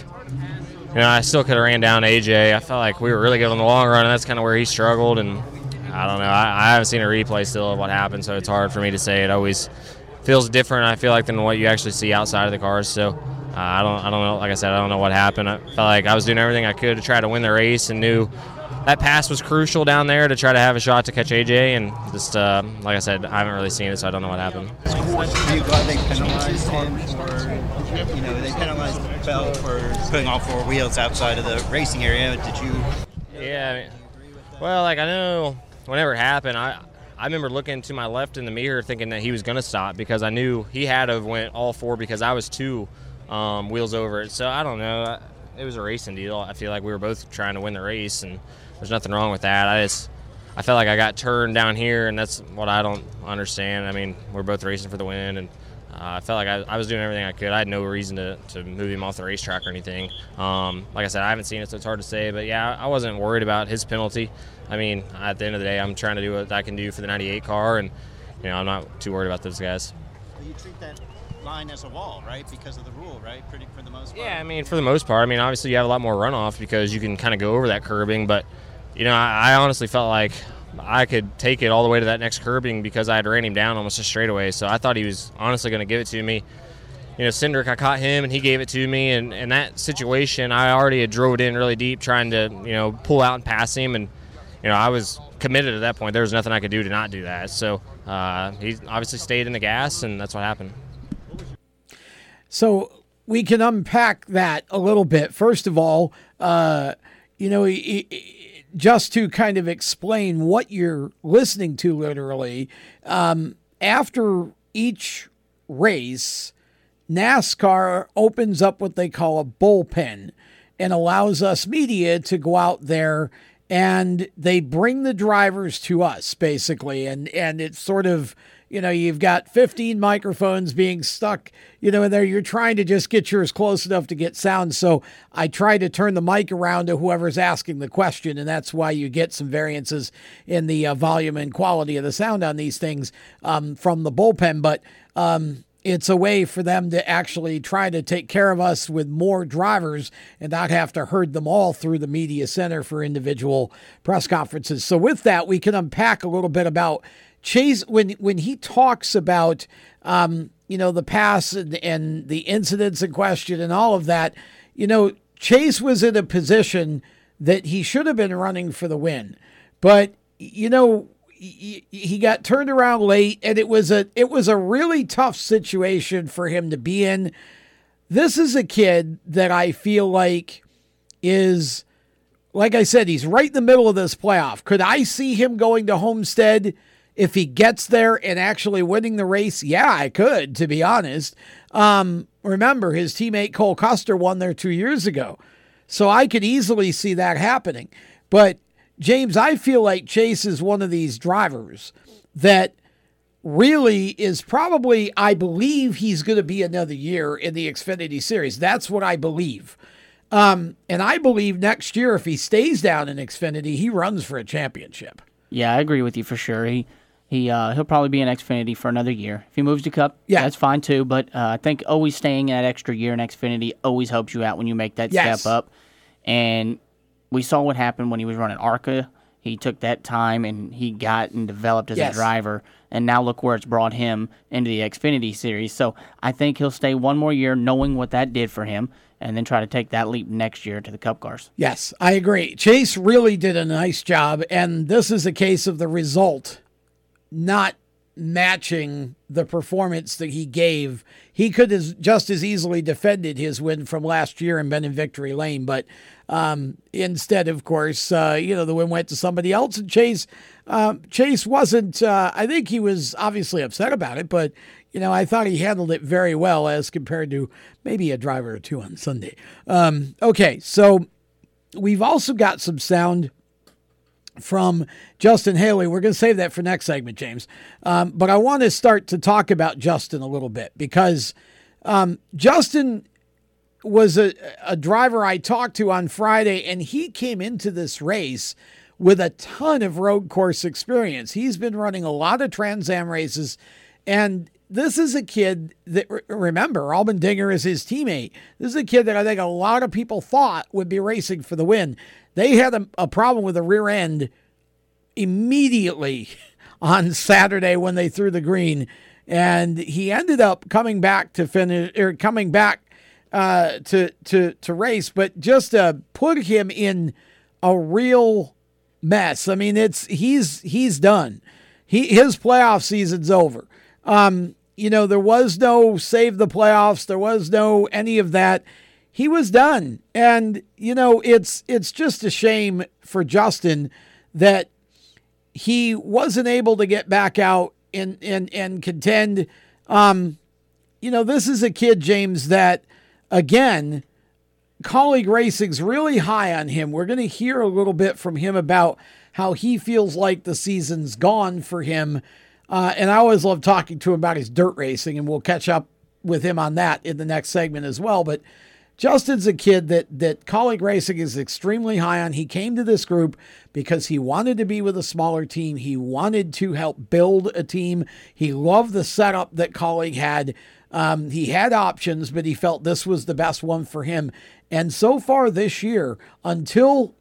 you know, I still could have ran down AJ. I felt like we were really good on the long run, and that's kind of where he struggled. And I don't know. I, I, haven't seen a replay still of what happened, so it's hard for me to say. It always feels different. I feel like than what you actually see outside of the cars. So uh, I don't I don't know. Like I said, I don't know what happened. I felt like I was doing everything I could to try to win the race, and knew that pass was crucial down there to try to have a shot to catch AJ. And just uh, like I said, I haven't really seen it, so I don't know what happened. Are you glad they penalized him for, you know, they penalized Bell for putting all four wheels outside of the racing area? Did you? Yeah. I mean, well, like I know whenever it happened, I I remember looking to my left in the mirror thinking that he was going to stop because I knew he had to have went all four because I was two um, wheels over it. So I don't know. It was a racing deal. I feel like we were both trying to win the race, and there's nothing wrong with that. I just I felt like I got turned down here, and that's what I don't understand. I mean, we're both racing for the win, and uh, I felt like I, I, was doing everything I could. I had no reason to, to move him off the racetrack or anything. Um, like I said, I haven't seen it, so it's hard to say. But yeah, I wasn't worried about his penalty. I mean, at the end of the day, I'm trying to do what I can do for the 98 car, and you know, I'm not too worried about those guys. You treat that line as a wall, right? Because of the rule, right? Pretty for the most part. Yeah, I mean, for the most part. I mean, obviously you have a lot more runoff because you can kind of go over that curbing, but you know, I, I honestly felt like I could take it all the way to that next curbing because I had ran him down almost a straightaway. So I thought he was honestly going to give it to me. You know, Cindric, I caught him and he gave it to me. And in that situation, I already had drove it in really deep, trying to you know pull out and pass him. And you know, I was committed at that point. There was nothing I could do to not do that. So uh, he obviously stayed in the gas, and that's what happened. So we can unpack that a little bit. First of all, uh, you know, he, he, just to kind of explain what you're listening to literally, um, after each race, NASCAR opens up what they call a bullpen and allows us media to go out there and they bring the drivers to us basically. And and it's sort of you know, you've got 15 microphones being stuck, you know, in there. You're trying to just get yours close enough to get sound. So I try to turn the mic around to whoever's asking the question, and that's why you get some variances in the uh, volume and quality of the sound on these things um, from the bullpen. But um, it's a way for them to actually try to take care of us with more drivers and not have to herd them all through the media center for individual press conferences. So with that, we can unpack a little bit about Chase when when he talks about um, you know the past and, and the incidents in question and all of that, you know Chase was in a position that he should have been running for the win, but you know he, he got turned around late and it was a it was a really tough situation for him to be in. This is a kid that I feel like is like I said, he's right in the middle of this playoff. Could I see him going to Homestead? If he gets there and actually winning the race, yeah, I could, to be honest. Um, remember, his teammate Cole Custer won there two years ago. So I could easily see that happening. But, James, I feel like Chase is one of these drivers that really is probably, I believe he's going to be another year in the Xfinity Series. That's what I believe. Um, and I believe next year, if he stays down in Xfinity, he runs for a championship. Yeah, I agree with you for sure. He he uh, he'll probably be in Xfinity for another year. If he moves to Cup, yeah, that's fine too. But uh, I think always staying that extra year in Xfinity always helps you out when you make that yes. step up. And we saw what happened when he was running ARCA. He took that time and he got and developed as yes. a driver. And now look where it's brought him into the Xfinity series. So I think he'll stay one more year knowing what that did for him and then try to take that leap next year to the Cup cars. Yes, I agree. Chase really did a nice job. And this is a case of the result not matching the performance that he gave. He could have just as easily defended his win from last year and been in victory lane, but um, instead, of course, uh, you know the win went to somebody else. And Chase, uh, Chase wasn't. Uh, I think he was obviously upset about it, but you know I thought he handled it very well as compared to maybe a driver or two on Sunday. Um, okay, so we've also got some sound from Justin Haley. We're going to save that for next segment, James. Um, but I want to start to talk about Justin a little bit because um, Justin was a, a driver I talked to on Friday, and he came into this race with a ton of road course experience. He's been running a lot of Trans Am races, and this is a kid that remember Allmendinger is his teammate. This is a kid that I think a lot of people thought would be racing for the win. They had a, a problem with the rear end immediately on Saturday when they threw the green, and he ended up coming back to finish or coming back uh, to to to race, but just uh, put him in a real mess. I mean, it's he's he's done. He his playoff season's over. Um, you know, there was no save the playoffs. There was no any of that. He was done, and you know, it's it's just a shame for Justin that he wasn't able to get back out and and and contend. Um, you know, this is a kid, James, that again, Kaulig Racing's really high on him. We're going to hear a little bit from him about how he feels like the season's gone for him. Uh, and I always love talking to him about his dirt racing, and we'll catch up with him on that in the next segment as well. But Justin's a kid that that Kaulig Racing is extremely high on. He came to this group because he wanted to be with a smaller team. He wanted to help build a team. He loved the setup that Kaulig had. Um, he had options, but he felt this was the best one for him. And so far this year, until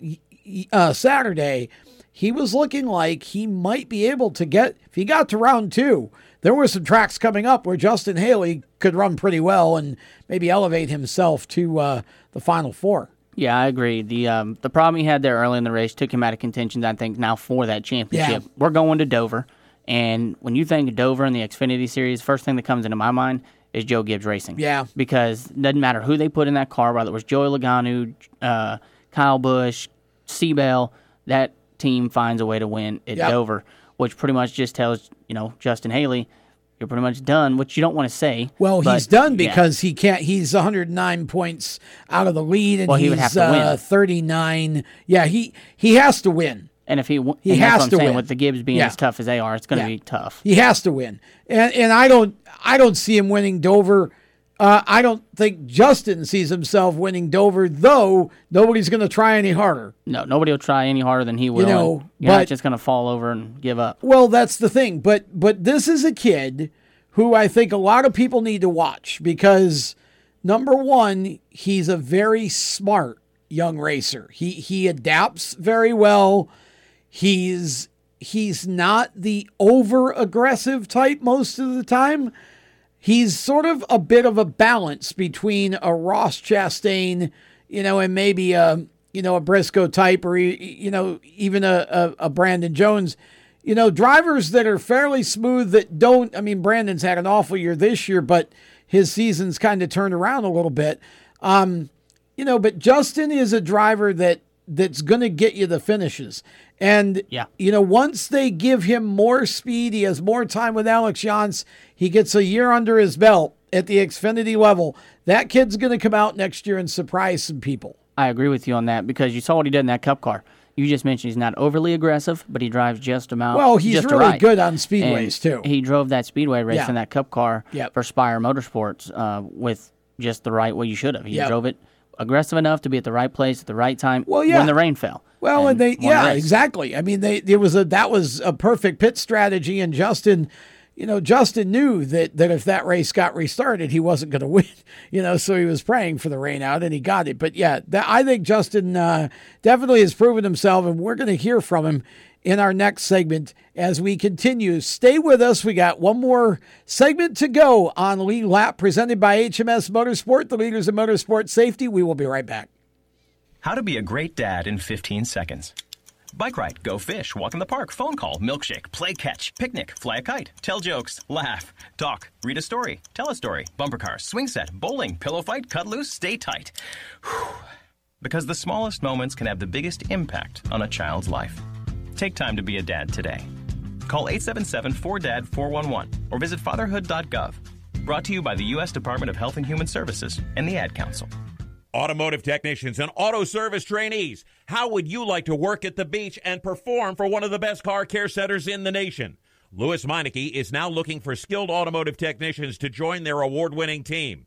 uh, Saturday, he was looking like he might be able to get, if he got to round two, there were some tracks coming up where Justin Haley could run pretty well and maybe elevate himself to uh, the final four. Yeah, I agree. The um, the problem he had there early in the race took him out of contention. I think now for that championship. Yeah. We're going to Dover, and when you think of Dover and the Xfinity Series, first thing that comes into my mind is Joe Gibbs Racing. Yeah, because it doesn't matter who they put in that car, whether it was Joey Logano, uh, Kyle Busch, Seabell, that team finds a way to win at Yep. Dover, which pretty much just tells you know Justin Haley. You're pretty much done, which you don't want to say. Well, but, he's done yeah. because he can't. He's 109 points out of the lead, and Well, he he's would have to uh, win. 39. Yeah, he he has to win. And if he, He has to saying, win. with the Gibbs being Yeah. as tough as they are, it's going to Yeah. be tough. He has to win, and and I don't I don't see him winning Dover. Uh, I don't think Justin sees himself winning Dover, though nobody's going to try any harder. No, nobody will try any harder than he will. know, and you're not just going to fall over and give up. Well, that's the thing, but but this is a kid who I think a lot of people need to watch because number one, he's a very smart young racer. He he adapts very well. He's he's not the over aggressive type most of the time. He's sort of a bit of a balance between a Ross Chastain, you know, and maybe a you know a Briscoe type, or you know even a, a, a Brandon Jones. You know, drivers that are fairly smooth that don't. I mean, Brandon's had an awful year this year, but his season's kind of turned around a little bit. Um, you know, but Justin is a driver that that's going to get you the finishes. And Yeah. you know, once they give him more speed, he has more time with Alex Yontz. He gets a year under his belt at the Xfinity level. That kid's going to come out next year and surprise some people. I agree with you on that because you saw what he did in that Cup car. You just mentioned he's not overly aggressive, but he drives just about. Well, he's just really right. good on speedways, And too. He drove that speedway race Yeah. in that Cup car Yep. for Spire Motorsports uh, with just the right way you should have. He Yep. drove it aggressive enough to be at the right place at the right time Well, yeah. when the rain fell. Well, and, they won the yeah, race. exactly. I mean, they there was a that was a perfect pit strategy, and Justin, you know, Justin knew that that if that race got restarted, he wasn't going to win. You know, so he was praying for the rain out, and he got it. But yeah, that, I think Justin uh, definitely has proven himself, and we're going to hear from him in our next segment as we continue. Stay with us. We got one more segment to go on Lead Lap presented by HMS Motorsport, the leaders in motorsport safety. We will be right back. How to be a great dad in 15 seconds. Bike ride, go fish, walk in the park, phone call, milkshake, play catch, picnic, fly a kite, tell jokes, laugh, talk, read a story, tell a story, bumper car, swing set, bowling, pillow fight, cut loose, stay tight. Whew. Because the smallest moments can have the biggest impact on a child's life. Take time to be a dad today. Call 877 4DAD 411 or visit fatherhood.gov. Brought to you by the U.S. Department of Health and Human Services and the Ad Council. Automotive technicians and auto service trainees, how would you like to work at the beach and perform for one of the best car care centers in the nation? Lewes Meineke is now looking for skilled automotive technicians to join their award winning team.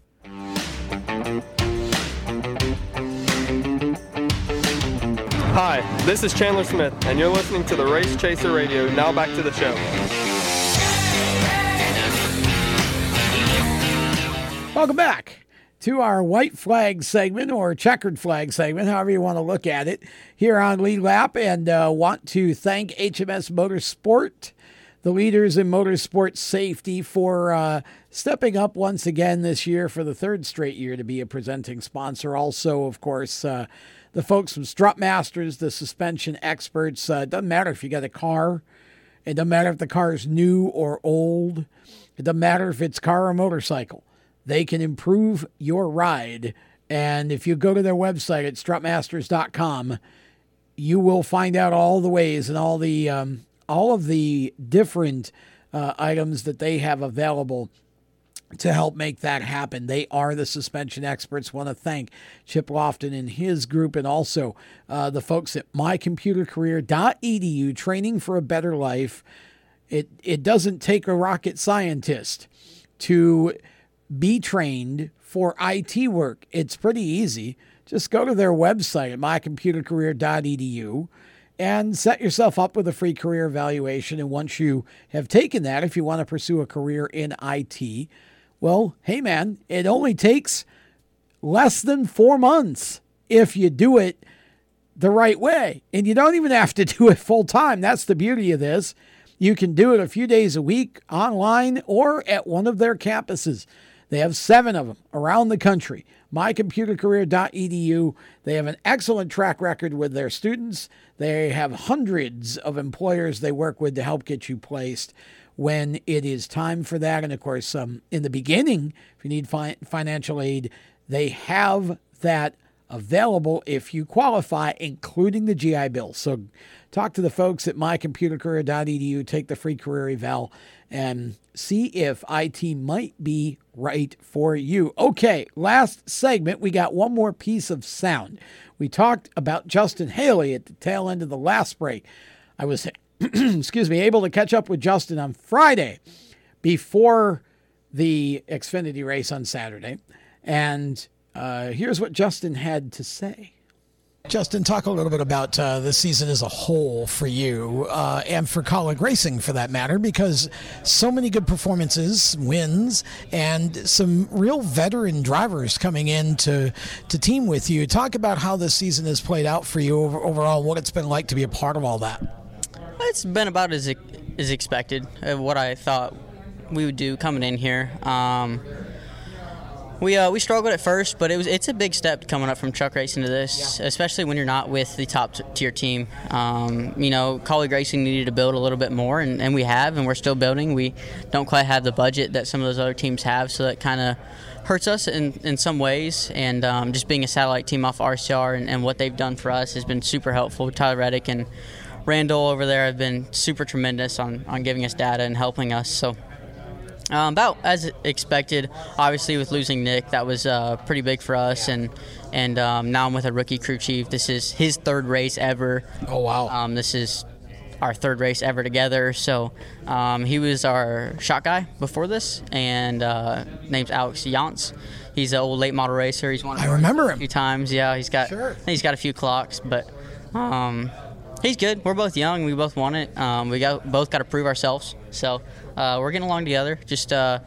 Hi, this is Chandler Smith, and you're listening to the Race Chaser Radio. Now back to the show. Welcome back to our white flag segment or checkered flag segment, however you want to look at it, here on Lead Lap. And uh, want to thank HMS Motorsport, the leaders in motorsport safety, for uh, stepping up once again this year for the third straight year to be a presenting sponsor. Also, of course, uh, the folks from Strut Masters, the suspension experts. Uh, it doesn't matter if you got a car. It doesn't matter if the car is new or old. It doesn't matter if it's car or motorcycle. They can improve your ride. And if you go to their website at strutmasters.com, you will find out all the ways and all the um, all of the different uh, items that they have available to help make that happen. They are the suspension experts. Want to thank Chip Lofton and his group, and also uh, the folks at mycomputercareer.edu, training for a better life. It it doesn't take a rocket scientist to be trained for IT work. It's pretty easy. Just go to their website at mycomputercareer.edu and set yourself up with a free career evaluation. And once you have taken that, if you want to pursue a career in IT, well, hey man, it only takes less than four months if you do it the right way. And you don't even have to do it full time. That's the beauty of this. You can do it a few days a week online or at one of their campuses. They have seven of them around the country. MyComputerCareer.edu. They have an excellent track record with their students. They have hundreds of employers they work with to help get you placed when it is time for that. And of course, um, in the beginning, if you need fi- financial aid, they have that available if you qualify, including the GI Bill. So talk to the folks at mycomputercareer.edu, take the free career eval, and see if IT might be right for you. Okay, last segment, we got one more piece of sound. We talked about Justin Haley at the tail end of the last break. I was, excuse me, able to catch up with Justin on Friday before the Xfinity race on Saturday. And uh, here's what Justin had to say. Justin, talk a little bit about uh, the season as a whole for you uh, and for Kaulig Racing for that matter, because so many good performances, wins, and some real veteran drivers coming in to, to team with you. Talk about how this season has played out for you over, overall, what it's been like to be a part of all that. It's been about as as expected. Of what I thought we would do coming in here. Um, we uh, we struggled at first, but it was it's a big step coming up from truck racing to this, yeah. especially when you're not with the top t- tier team. Um, you know, Kaulig Racing needed to build a little bit more, and, and we have, and we're still building. We don't quite have the budget that some of those other teams have, so that kind of hurts us in, in some ways. And um, just being a satellite team off RCR and, and, what they've done for us has been super helpful. Tyler Reddick and Randall over there have been super tremendous on, on giving us data and helping us. So um, about as expected. Obviously, with losing Nick, that was uh, pretty big for us, and and um, now I'm with a rookie crew chief. This is his third race ever. Oh wow! Um, this is our third race ever together. So um, he was our shot guy before this, and uh, name's Alex Yontz. He's an old late model racer. He's won. I remember him a few times. Yeah, he's got sure. he's got a few clocks, but. He's good. We're both young. We both want it. Um, we got both got to prove ourselves. So uh, we're getting along together. Just uh,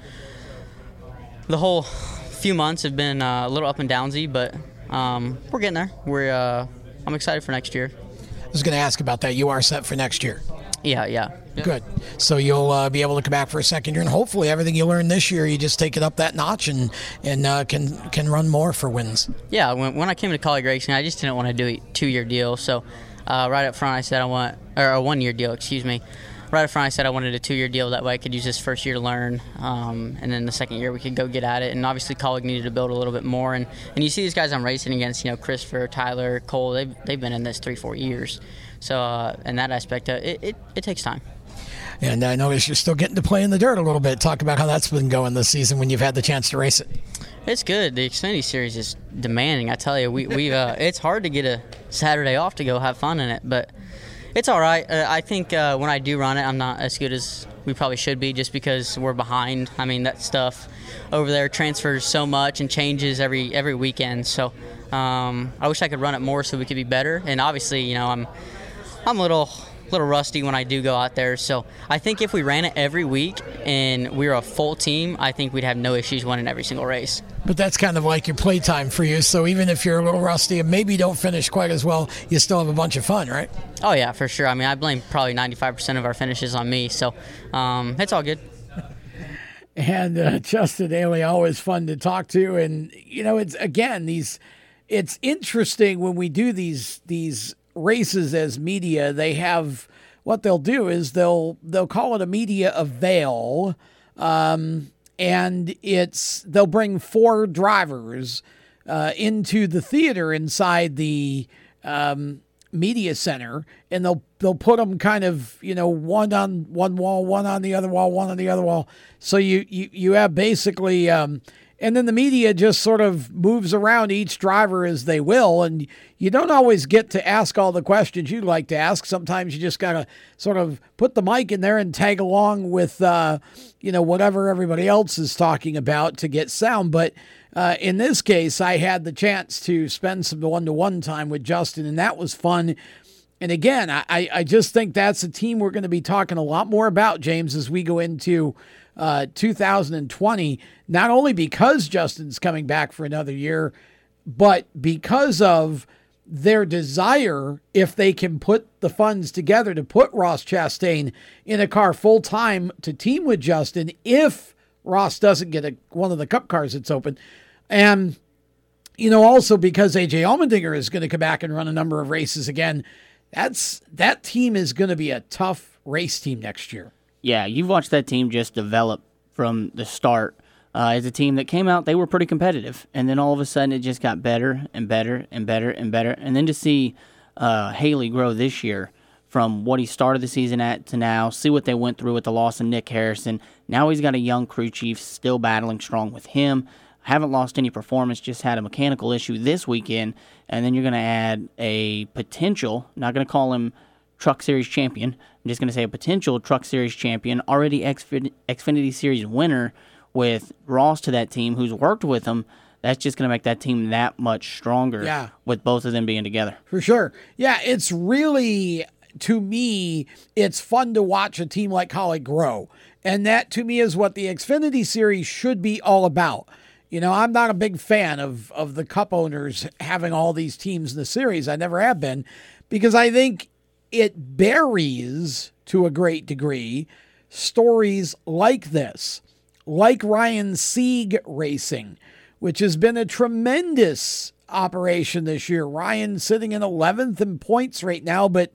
the whole few months have been uh, a little up and downsy, but um, we're getting there. We're uh, I'm excited for next year. I was going to ask about that. You are set for next year. Yeah, yeah. Good. So you'll uh, be able to come back for a second year, and hopefully everything you learned this year, you just take it up that notch and and uh, can can run more for wins. Yeah. When, when I came to Kaulig racing, I just didn't want to do a two year deal. So uh, right up front, I said I want or a one year deal. Excuse me right up front, I said I wanted a two-year deal. That way, I could use this first year to learn, um, and then the second year we could go get at it. And obviously, Kaulig needed to build a little bit more. And and you see these guys I'm racing against, you know, Christopher, Tyler, Cole. They've they've been in this three, four years. So uh, in that aspect, uh, it, it it takes time. And I notice you're still getting to play in the dirt a little bit. Talk about how that's been going this season when you've had the chance to race it. It's good. The Xfinity Series is demanding. I tell you, we we uh, it's hard to get a Saturday off to go have fun in it, but it's all right. Uh, I think uh, when I do run it, I'm not as good as we probably should be just because we're behind. I mean, that stuff over there transfers so much and changes every every weekend. So um, I wish I could run it more so we could be better. And obviously, you know, I'm I'm a little little rusty when I do go out there. So I think if we ran it every week and we were a full team, I think we'd have no issues winning every single race. But that's kind of like your playtime for you. So even if you're a little rusty and maybe don't finish quite as well, you still have a bunch of fun, right? Oh yeah, for sure. I mean, I blame probably 95% of our finishes on me. So um, it's all good. And uh, Justin Haley, always fun to talk to, and you know, it's again these. It's interesting when we do these these races as media, they have what they'll do is they'll they'll call it a media avail, um, and it's they'll bring four drivers uh, into the theater inside the um, media center, and they'll they'll put them kind of you know one on one wall, one on the other wall, one on the other wall. So you you you have basically. Um, and then the media just sort of moves around each driver as they will. And you don't always get to ask all the questions you'd like to ask. Sometimes you just got to sort of put the mic in there and tag along with, uh, you know, whatever everybody else is talking about to get sound. But uh, in this case, I had the chance to spend some one to one time with Justin, and that was fun. And again, I, I just think that's a team we're going to be talking a lot more about, James, as we go into uh, 2020, not only because Justin's coming back for another year, but because of their desire, if they can put the funds together to put Ross Chastain in a car full time to team with Justin, if Ross doesn't get a, one of the cup cars that's open. And, you know, also because AJ Allmendinger is going to come back and run a number of races again, that's that team is going to be a tough race team next year yeah, you've watched that team just develop from the start. Uh, as a team that came out, they were pretty competitive, and then all of a sudden it just got better and better and better and better. And then to see uh, Haley grow this year from what he started the season at to now, see what they went through with the loss of Nick Harrison. Now he's got a young crew chief still battling strong with him. Haven't lost any performance, just had a mechanical issue this weekend. And then you're going to add a potential, not going to call him Truck Series champion. I'm just going to say a potential Truck Series champion, already Xfinity Series winner with Ross to that team who's worked with him. That's just going to make that team that much stronger yeah. with both of them being together. For sure. Yeah, it's really, to me, it's fun to watch a team like Kaulig grow. And that, to me, is what the Xfinity Series should be all about. You know, I'm not a big fan of, of the cup owners having all these teams in the series. I never have been because I think it buries to a great degree stories like this, like Ryan Sieg Racing, which has been a tremendous operation this year. Ryan sitting in 11th in points right now, but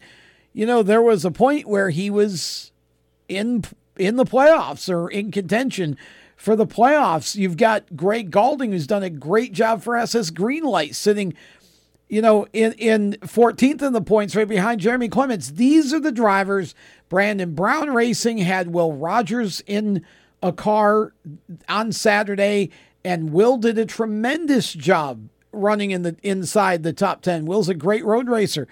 you know, there was a point where he was in in the playoffs or in contention for the playoffs. You've got Gray Gaulding, who's done a great job for SS Greenlight, sitting, you know, in, in 14th in the points right behind Jeremy Clements. These are the drivers. Brandon Brown Racing had Will Rodgers in a car on Saturday, and Will did a tremendous job running in the inside the top 10. Will's a great road racer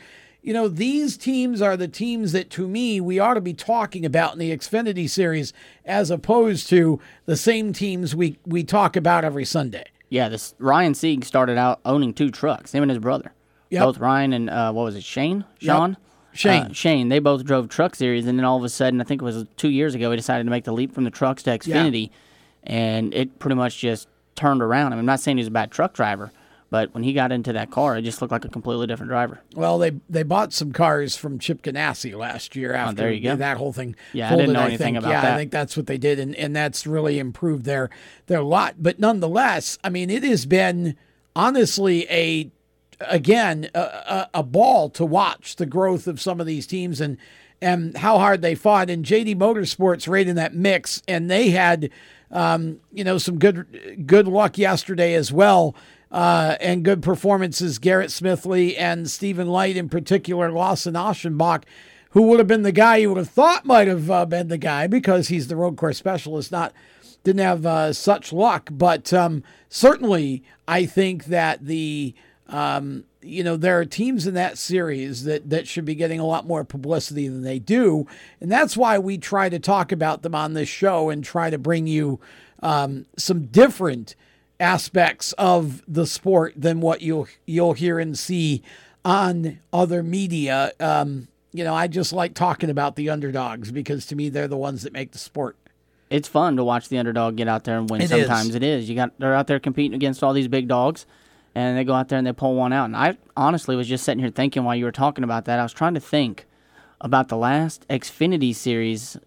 you know, these teams are the teams that to me we ought to be talking about in the Xfinity series as opposed to the same teams we, we talk about every Sunday. Yeah, this Ryan Sieg started out owning two trucks, him and his brother. Yep. Both Ryan and uh, what was it, Shane? Sean? Yep. Shane. Uh, Shane. They both drove truck series, and then all of a sudden, I think it was two years ago, he decided to make the leap from the trucks to Xfinity, yeah. and it pretty much just turned around. I mean, I'm not saying he's a bad truck driver, but when he got into that car, it just looked like a completely different driver. Well, they they bought some cars from Chip Ganassi last year after oh, there you go. that whole thing. Yeah, folded, I didn't know anything think. about yeah, that. I think that's what they did, and, and that's really improved their their lot. But nonetheless, I mean, it has been honestly a again a, a, a ball to watch the growth of some of these teams and and how hard they fought. And JD Motorsports right in that mix, and they had um, you know some good good luck yesterday as well uh, and good performances. Garrett Smithley and Stephen Leicht, in particular, Lawson Aschenbach, who would have been the guy you would have thought might have uh, been the guy because he's the road course specialist, not didn't have uh, such luck. But um, certainly, I think that the um, you know there are teams in that series that that should be getting a lot more publicity than they do, and that's why we try to talk about them on this show and try to bring you um, some different aspects of the sport than what you'll you'll hear and see on other media. Um, you know, I just like talking about the underdogs because to me they're the ones that make the sport. It's fun to watch the underdog get out there and win. It Sometimes is. it is. You got they're out there competing against all these big dogs, and they go out there and they pull one out. And I honestly was just sitting here thinking while you were talking about that, I was trying to think about the last Xfinity series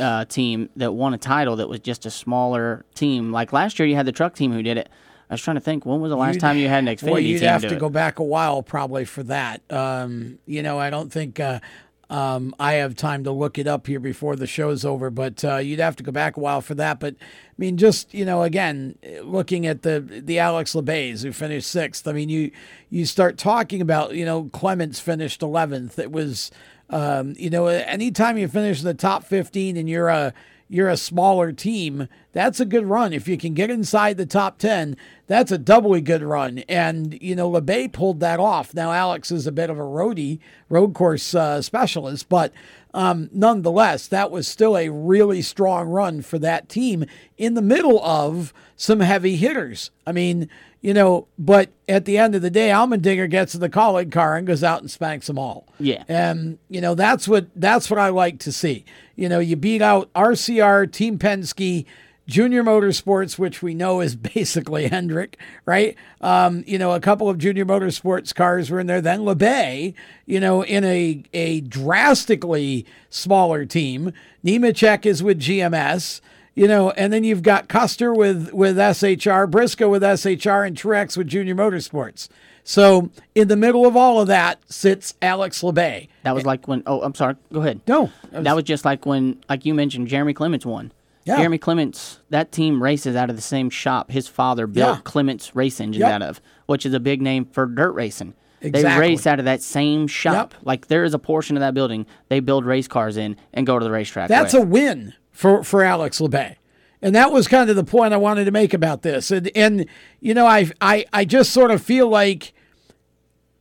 uh, team that won a title that was just a smaller team. Like last year, you had the truck team who did it. I was trying to think when was the last You'd- time you had an Xfinity Boy, you'd have to go back a while probably for that. Um, you know, I don't think uh, um, I have time to look it up here before the show's over, but uh, you'd have to go back a while for that. But mean, just you know, again, looking at the the Alex Labbés who finished sixth. I mean, you you start talking about you know Clements finished eleventh. It was um, you know, anytime you finish in the top fifteen and you're a you're a smaller team, that's a good run. If you can get inside the top 10, that's a doubly good run. And, you know, Labbé pulled that off. Now, Alex is a bit of a roadie, road course uh, specialist, but um, nonetheless, that was still a really strong run for that team in the middle of some heavy hitters. I mean, you know, but at the end of the day, Allmendinger gets in the Kaulig car and goes out and spanks them all. Yeah. And you know that's what that's what I like to see. You know, you beat out RCR, Team Penske, Junior Motorsports, which we know is basically Hendrick, right? Um, you know, a couple of Junior Motorsports cars were in there. Then Labbé, you know, in a a drastically smaller team. Nemechek is with GMS. You know, and then you've got Custer with with SHR, Briscoe with SHR, and Truex with Junior Motorsports. So in the middle of all of that sits Alex Labbé. That was like when. Oh, I'm sorry. Go ahead. No, that was just like when, like you mentioned, Jeremy Clements won. Yeah. Jeremy Clements, that team races out of the same shop his father built Yeah. Clements Race Engines Yep. out of, which is a big name for dirt racing. They race out of that same shop. Like there is a portion of that building they build race cars in and go to the racetrack. That's with. a win for for Alex Labbé. And that was kind of the point I wanted to make about this. And and you know, I I I just sort of feel like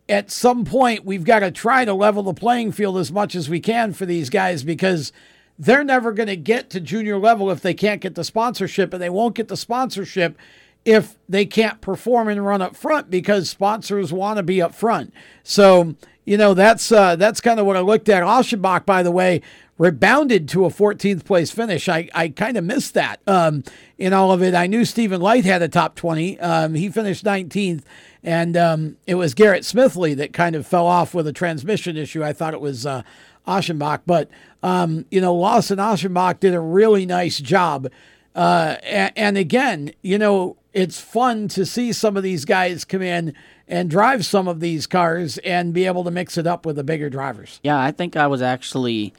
at some point we've got to try to level the playing field as much as we can for these guys because they're never going to get to junior level if they can't get the sponsorship and they won't get the sponsorship if they can't perform and run up front because sponsors want to be up front. So, you know, that's uh, that's kind of what I looked at. Aschenbach, by the way, rebounded to a 14th place finish. I, I kind of missed that um, in all of it. I knew Stephen Leicht had a top 20. Um, he finished 19th. and um, it was Garrett Smithley that kind of fell off with a transmission issue. I thought it was uh, but um, you know, Lawson Aschenbach did a really nice job. Uh, and, and again, you know, it's fun to see some of these guys come in and drive some of these cars and be able to mix it up with the bigger drivers. Yeah, I think I was actually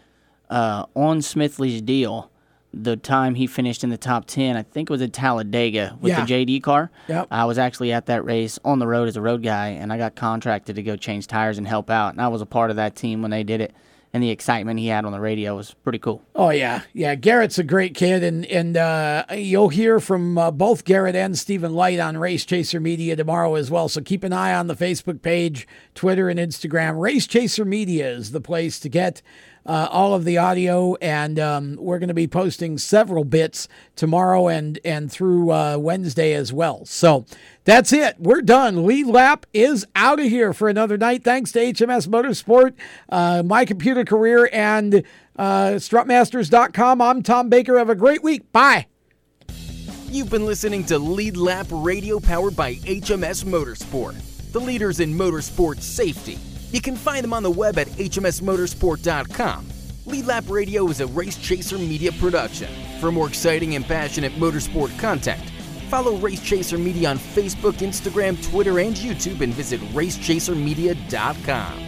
uh, on Smithley's deal the time he finished in the top 10. I think it was at Talladega with Yeah. the JD car. Yep. I was actually at that race on the road as a road guy, and I got contracted to go change tires and help out. And I was a part of that team when they did it. And the excitement he had on the radio was pretty cool. Oh yeah, yeah. Garrett's a great kid, and and uh, you'll hear from uh, both Garrett and Stephen Leicht on Race Chaser Media tomorrow as well. So keep an eye on the Facebook page, Twitter, and Instagram. Race Chaser Media is the place to get uh, all of the audio, and um, we're going to be posting several bits tomorrow and and through uh, Wednesday as well. So that's it. We're done. Lead lap is out of here for another night. Thanks to HMS Motorsport, uh, my computer career, and uh, strutmasters.com. I'm Tom Baker. Have a great week. Bye. You've been listening to Lead Lap Radio powered by HMS Motorsport, the leaders in motorsport safety. You can find them on the web at hmsmotorsport.com. Lead Lap Radio is a Race Chaser media production. For more exciting and passionate motorsport content, follow Race Chaser Media on Facebook, Instagram, Twitter, and YouTube and visit racechasermedia.com.